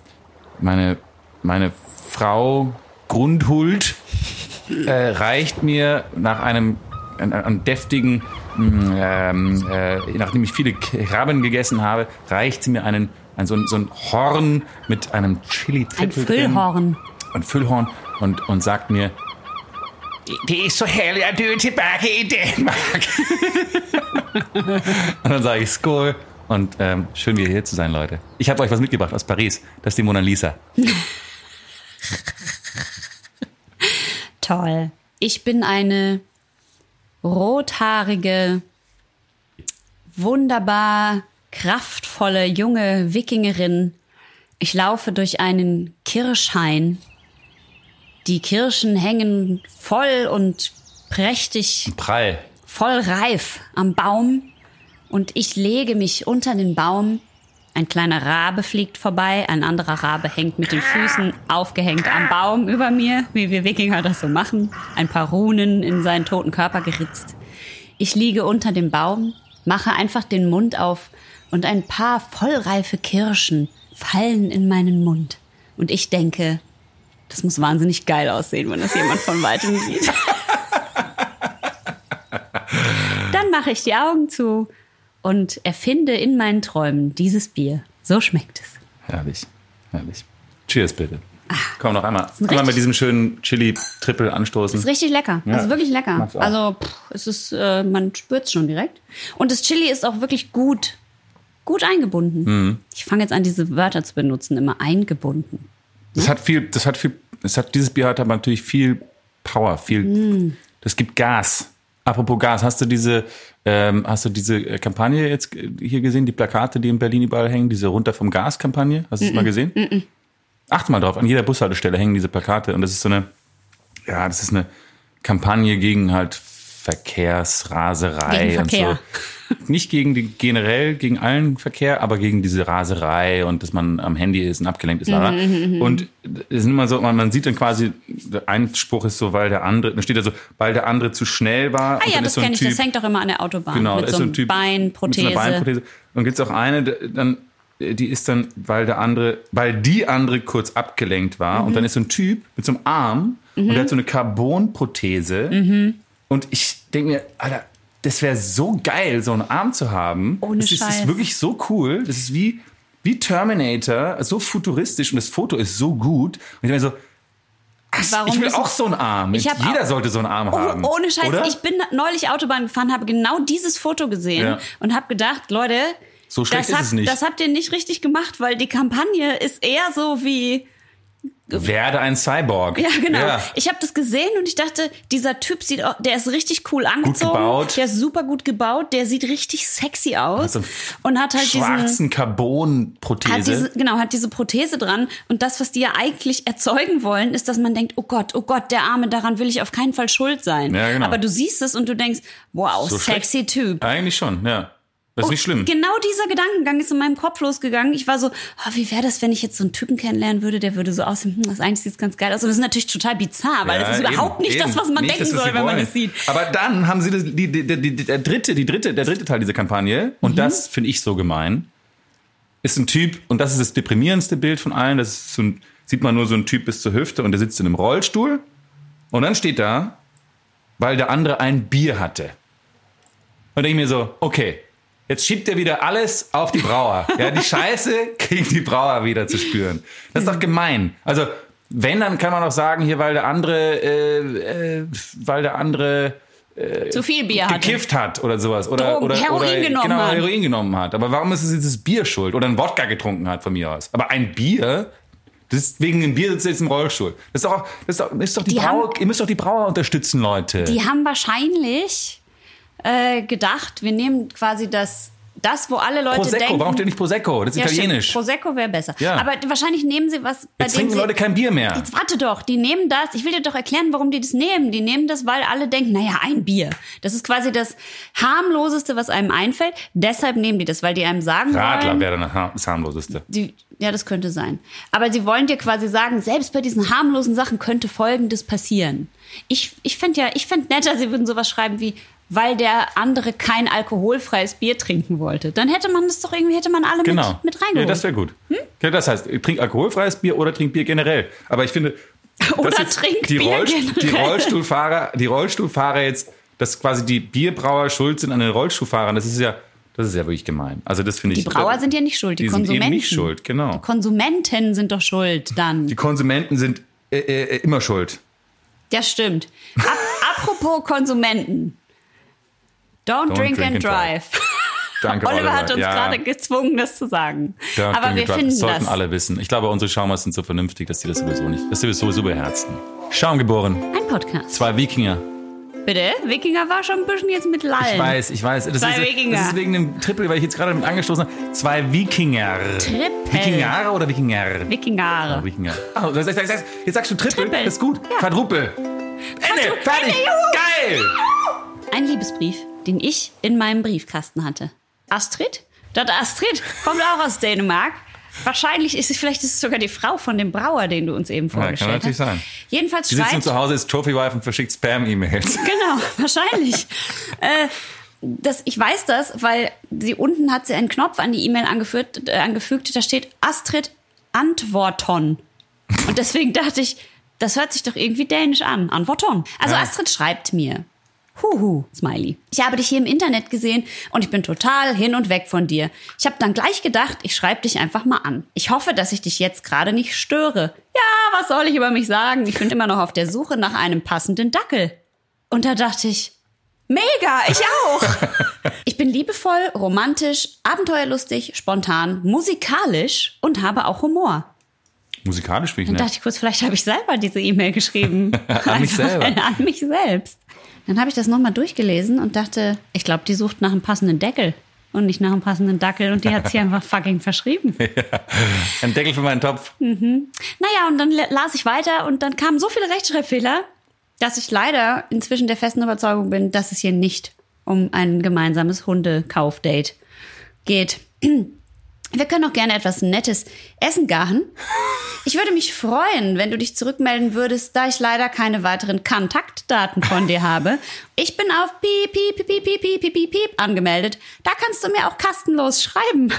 meine, meine Frau Grundhuld äh, reicht mir nach einem, einem, einem deftigen, mh, ähm, äh, nachdem ich viele Krabben gegessen habe, reicht sie mir einen, ein, so, ein, so ein Horn mit einem chili Ein Füllhorn. Ein Füllhorn und, und sagt mir, det er så herligt at du er tilbage i Danmark. [LAUGHS] und dann sage ich Skål und ähm, schön wieder hier zu sein, Leute. Ich habe euch was mitgebracht aus Paris. Das ist die Mona Lisa. [LAUGHS] Toll. Ich bin eine rothaarige, wunderbar kraftvolle junge Wikingerin. Ich laufe durch einen Kirschhain. Die Kirschen hängen voll und prächtig Prall. voll reif am Baum und ich lege mich unter den Baum. Ein kleiner Rabe fliegt vorbei, ein anderer Rabe hängt mit den Füßen aufgehängt am Baum über mir, wie wir Wikinger das so machen. Ein paar Runen in seinen toten Körper geritzt. Ich liege unter dem Baum, mache einfach den Mund auf und ein paar vollreife Kirschen fallen in meinen Mund. Und ich denke, das muss wahnsinnig geil aussehen, wenn das jemand von weitem sieht. Dann mache ich die Augen zu und erfinde in meinen Träumen dieses Bier. So schmeckt es. Herrlich, herrlich. Cheers bitte. Komm noch einmal, ein einmal mit diesem schönen Chili-Triple anstoßen. Ist richtig lecker. Ja. ist wirklich lecker. Also pff, es ist, äh, man spürt es schon direkt. Und das Chili ist auch wirklich gut, gut eingebunden. Mhm. Ich fange jetzt an, diese Wörter zu benutzen, immer eingebunden. Das hat viel, das hat viel, das hat, dieses Bier hat aber natürlich viel Power, viel, Mm. das gibt Gas. Apropos Gas, hast du diese, ähm, hast du diese äh, Kampagne jetzt äh, hier gesehen, die Plakate, die in Berlin überall hängen, diese runter vom Gas-Kampagne? Hast du das mal gesehen? Achte mal drauf, an jeder Bushaltestelle hängen diese Plakate und das ist so eine, ja, das ist eine Kampagne gegen halt Verkehrsraserei Gegen und so. [LAUGHS] Nicht gegen die generell, gegen allen Verkehr, aber gegen diese Raserei und dass man am Handy ist und abgelenkt ist. Mhm, und es ist immer so, man, man sieht dann quasi, ein Spruch ist so, weil der andere, da steht da so, weil der andere zu schnell war. Ah ja, dann das so kenne ich. Typ, Das hängt doch immer an der Autobahn. Genau, mit ist so so einem ein Typ Beinprothese. Mit so einer Beinprothese. Und gibt es auch eine, dann, die ist dann, weil der andere, weil die andere kurz abgelenkt war. Mhm. Und dann ist so ein Typ mit so einem Arm und der hat so eine Carbonprothese. Mhm. Und ich denke mir, Alter, das wäre so geil, so einen Arm zu haben. Ohne das ist, das ist Scheiß. wirklich so cool. Das ist wie, wie Terminator, so futuristisch und das Foto ist so gut. Und ich mir so, Warum ich will auch so einen Arm. Jeder auch- sollte so einen Arm Oh, haben. ohne Scheiß, oder? ich bin neulich Autobahn gefahren, habe genau dieses Foto gesehen Ja. und habe gedacht, Leute, So schlecht das, ist habt, es nicht. das habt ihr nicht richtig gemacht, weil die Kampagne ist eher so wie Werde ein Cyborg. Ja, genau. Ja. Ich habe das gesehen und ich dachte, dieser Typ sieht, der ist richtig cool angezogen. gebaut. Der ist super gut gebaut. Der sieht richtig sexy aus so einen und hat halt diesen Schwarzen hat Carbon-Prothese. diese, genau, hat diese Prothese dran. Und das, was die ja eigentlich erzeugen wollen, ist, dass man denkt, oh Gott, oh Gott, der Arme, daran will ich auf keinen Fall schuld sein. Ja, genau. Aber du siehst es und du denkst, wow, So sexy Typ. Eigentlich schon, ja. Das ist nicht schlimm. Genau dieser Gedankengang ist in meinem Kopf losgegangen. Ich war so, ah, wie wäre das, wenn ich jetzt so einen Typen kennenlernen würde, der würde so aussehen, hm, das eigentlich sieht ganz geil aus. Und das ist natürlich total bizarr, weil Ja, das ist überhaupt eben, nicht das, eben. was man Nicht denken das, soll, wenn man es sieht. Aber dann haben sie das, die, die, die, der dritte, die dritte, der dritte Teil dieser Kampagne, und Mhm. das finde ich so gemein, ist ein Typ, und das ist das deprimierendste Bild von allen, das ist so ein, sieht man nur so einen Typ bis zur Hüfte und der sitzt in einem Rollstuhl und dann steht da, weil der andere ein Bier hatte. Und denke ich mir so, okay, jetzt schiebt er wieder alles auf die Brauer. Ja, die [LAUGHS] Scheiße kriegen die Brauer wieder zu spüren. Das ist doch gemein. Also, wenn, dann kann man auch sagen, hier, weil der andere, äh, äh, weil der andere Zu viel Bier hatte. gekifft hat oder sowas. Oder, Drogen, oder, Heroin oder genommen genau, hat. Heroin genommen hat. Aber warum ist es jetzt das Bier schuld? Oder ein Wodka getrunken hat von mir aus. Aber ein Bier, deswegen ein Bier sitzt jetzt im Rollstuhl. Das ist doch, das ist doch, ist doch die, Die Brauer, haben- ihr müsst doch die Brauer unterstützen, Leute. Die haben wahrscheinlich äh, gedacht, wir nehmen quasi das, das wo alle Leute Prosecco, denken. warum steht nicht Prosecco? Das ist ja, italienisch. Stimmt. Prosecco wäre besser. Ja. Aber wahrscheinlich nehmen sie was, bei Jetzt dem trinken sie, Leute kein Bier mehr. Jetzt warte doch, die nehmen das. Ich will dir doch erklären, warum die das nehmen. Die nehmen das, weil alle denken, naja, ein Bier. Das ist quasi das harmloseste, was einem einfällt. Deshalb nehmen die das, weil die einem sagen Radler wollen. wäre dann das harmloseste. Die, ja, das könnte sein. Aber sie wollen dir quasi sagen, selbst bei diesen harmlosen Sachen könnte Folgendes passieren. Ich, ich fände ja, ich fände netter, sie würden sowas schreiben wie, weil der andere kein alkoholfreies Bier trinken wollte. Dann hätte man das doch irgendwie, hätte man alle Genau. mit, mit ja, reingeholt. das wäre gut. Ja, das heißt, trink alkoholfreies Bier oder trink Bier generell. Aber ich finde, [LAUGHS] Oder trink die, Bier Rollst- die generell. Rollstuhlfahrer, die Rollstuhlfahrer jetzt, dass quasi die Bierbrauer schuld sind an den Rollstuhlfahrern, das ist ja, das ist ja wirklich gemein. Also das finde die ich. Brauer sind ja nicht schuld, die, die sind Konsumenten. eben nicht schuld, genau. Die Konsumenten sind doch schuld dann. Die Konsumenten sind äh, äh, immer schuld. Das stimmt. Ap [LAUGHS] apropos Konsumenten. Don't, drink, and drive. [LAUGHS] Danke, Oliver hat uns Ja. gerade gezwungen, das zu sagen. Don't Aber drink wir and drive. finden das sollten das. alle wissen. Ich glaube, unsere Schaumers sind so vernünftig, dass sie das sowieso nicht, dass sie das sowieso beherzen. Schaum geboren. Ein Podcast. Zwei Wikinger. Bitte? Wikinger war schon ein bisschen jetzt mit Lallen. Ich weiß, ich weiß. Das, Zwei ist, Wikinger. das ist wegen dem Triple, weil ich jetzt gerade damit angestoßen habe. Zwei Wikinger. Triple. Wikinger oder Wikinger? Wikinger. Wikinger. Ah, das das heißt, jetzt sagst du Triple. Triple. Das ist gut. Ja. Quadruple. Ende. Fertig. Ende. Geil. Ein Liebesbrief, den ich in meinem Briefkasten hatte. Astrid? Das Astrid kommt auch aus Dänemark. Wahrscheinlich ist es, vielleicht ist es sogar die Frau von dem Brauer, den du uns eben kann vorgestellt natürlich hast. sein. Jedenfalls Die sitzt schreibt... nun zu Hause, ist Trophy-Wife und verschickt Spam-E-Mails. [LAUGHS] Genau, wahrscheinlich. [LAUGHS] äh, das, ich weiß das, weil sie unten hat sie einen Knopf an die E-Mail angeführt, äh, angefügt, da steht Astrid Antworton. Und deswegen dachte ich, das hört sich doch irgendwie dänisch an. Antworton. Also Ja. Astrid schreibt mir. Huhu, Smiley. Ich habe dich hier im Internet gesehen und ich bin total hin und weg von dir. Ich habe dann gleich gedacht, ich schreibe dich einfach mal an. Ich hoffe, dass ich dich jetzt gerade nicht störe. Ja, was soll ich über mich sagen? Ich bin immer noch auf der Suche nach einem passenden Dackel. Und da dachte ich, mega, ich auch. [LAUGHS] ich bin liebevoll, romantisch, abenteuerlustig, spontan, musikalisch und habe auch Humor. Musikalisch bin ich Dann dachte ich kurz, vielleicht habe ich selber diese E-Mail geschrieben. [LAUGHS] An mich selber. An mich selbst. Dann habe ich das nochmal durchgelesen und dachte, ich glaube, die sucht nach einem passenden Deckel und nicht nach einem passenden Dackel und die hat sie [LAUGHS] einfach fucking verschrieben. Ein Deckel für meinen Topf. Naja, und dann la- las ich weiter und dann kamen so viele Rechtschreibfehler, dass ich leider inzwischen der festen Überzeugung bin, dass es hier nicht um ein gemeinsames Hundekaufdate geht. [CLEARS THROAT] Wir können auch gerne etwas Nettes essen garen. Ich würde mich freuen, wenn du dich zurückmelden würdest, da ich leider keine weiteren Kontaktdaten von dir habe. Ich bin auf piep, piep, piep, piep, piep, piep, piep, piep angemeldet. Da kannst du mir auch kastenlos schreiben.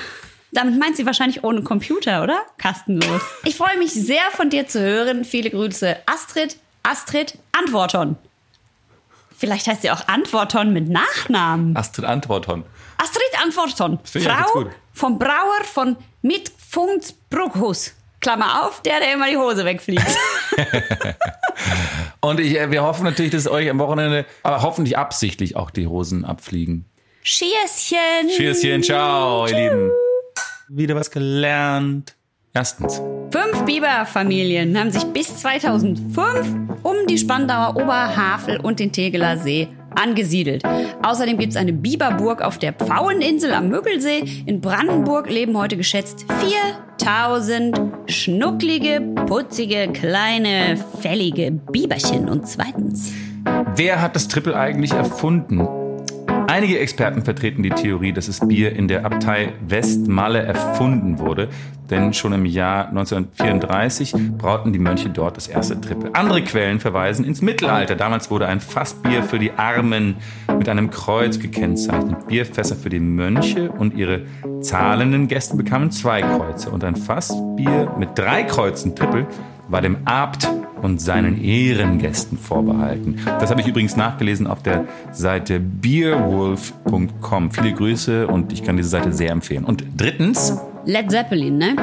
Damit meint sie wahrscheinlich ohne Computer, oder? Kastenlos. Ich freue mich sehr von dir zu hören. Viele Grüße. Astrid, Astrid, Antworton. Vielleicht heißt sie auch Antworton mit Nachnamen. Astrid Antworton. Astrid Antworton. Frau. Vom Brauer von Mitfunks Bruckhus. Klammer auf, der, der immer die Hose wegfliegt. [LAUGHS] Und ich, äh, wir hoffen natürlich, dass euch am Wochenende, aber hoffentlich absichtlich auch die Hosen abfliegen. Schierschen. Tschüsschen, ciao, ihr Lieben. Wieder was gelernt. Erstens. Fünf Biberfamilien haben sich bis 2005 um die Spandauer Oberhavel und den Tegeler See angesiedelt. Außerdem gibt es eine Biberburg auf der Pfaueninsel am Müggelsee. In Brandenburg leben heute geschätzt 4000 schnucklige, putzige, kleine, fällige Biberchen. Und zweitens. Wer hat das Triple eigentlich erfunden? Einige Experten vertreten die Theorie, dass das Bier in der Abtei Westmalle erfunden wurde, denn schon im Jahr 1934 brauten die Mönche dort das erste Triple. Andere Quellen verweisen ins Mittelalter. Damals wurde ein Fassbier für die Armen mit einem Kreuz gekennzeichnet. Bierfässer für die Mönche und ihre zahlenden Gäste bekamen zwei Kreuze und ein Fassbier mit drei Kreuzen Triple war dem Abt und seinen Ehrengästen vorbehalten. Das habe ich übrigens nachgelesen auf der Seite beerwolf.com. Viele Grüße und ich kann diese Seite sehr empfehlen. Und drittens, Led Zeppelin, ne?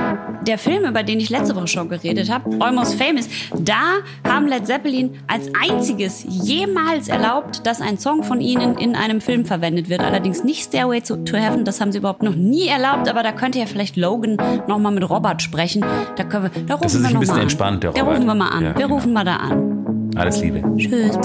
Der Film, über den ich letzte Woche schon geredet habe, Almost Famous, da haben Led Zeppelin als einziges jemals erlaubt, dass ein Song von ihnen in einem Film verwendet wird. Allerdings nicht Stairway to, to Heaven, das haben sie überhaupt noch nie erlaubt, aber da könnte ja vielleicht Logan nochmal mit Robert sprechen. Da, können wir, da rufen das ist wir ein noch bisschen an. entspannt, der Da Robert. rufen wir mal an. Ja, wir genau. rufen mal da an. alles Liebe. Tschüss.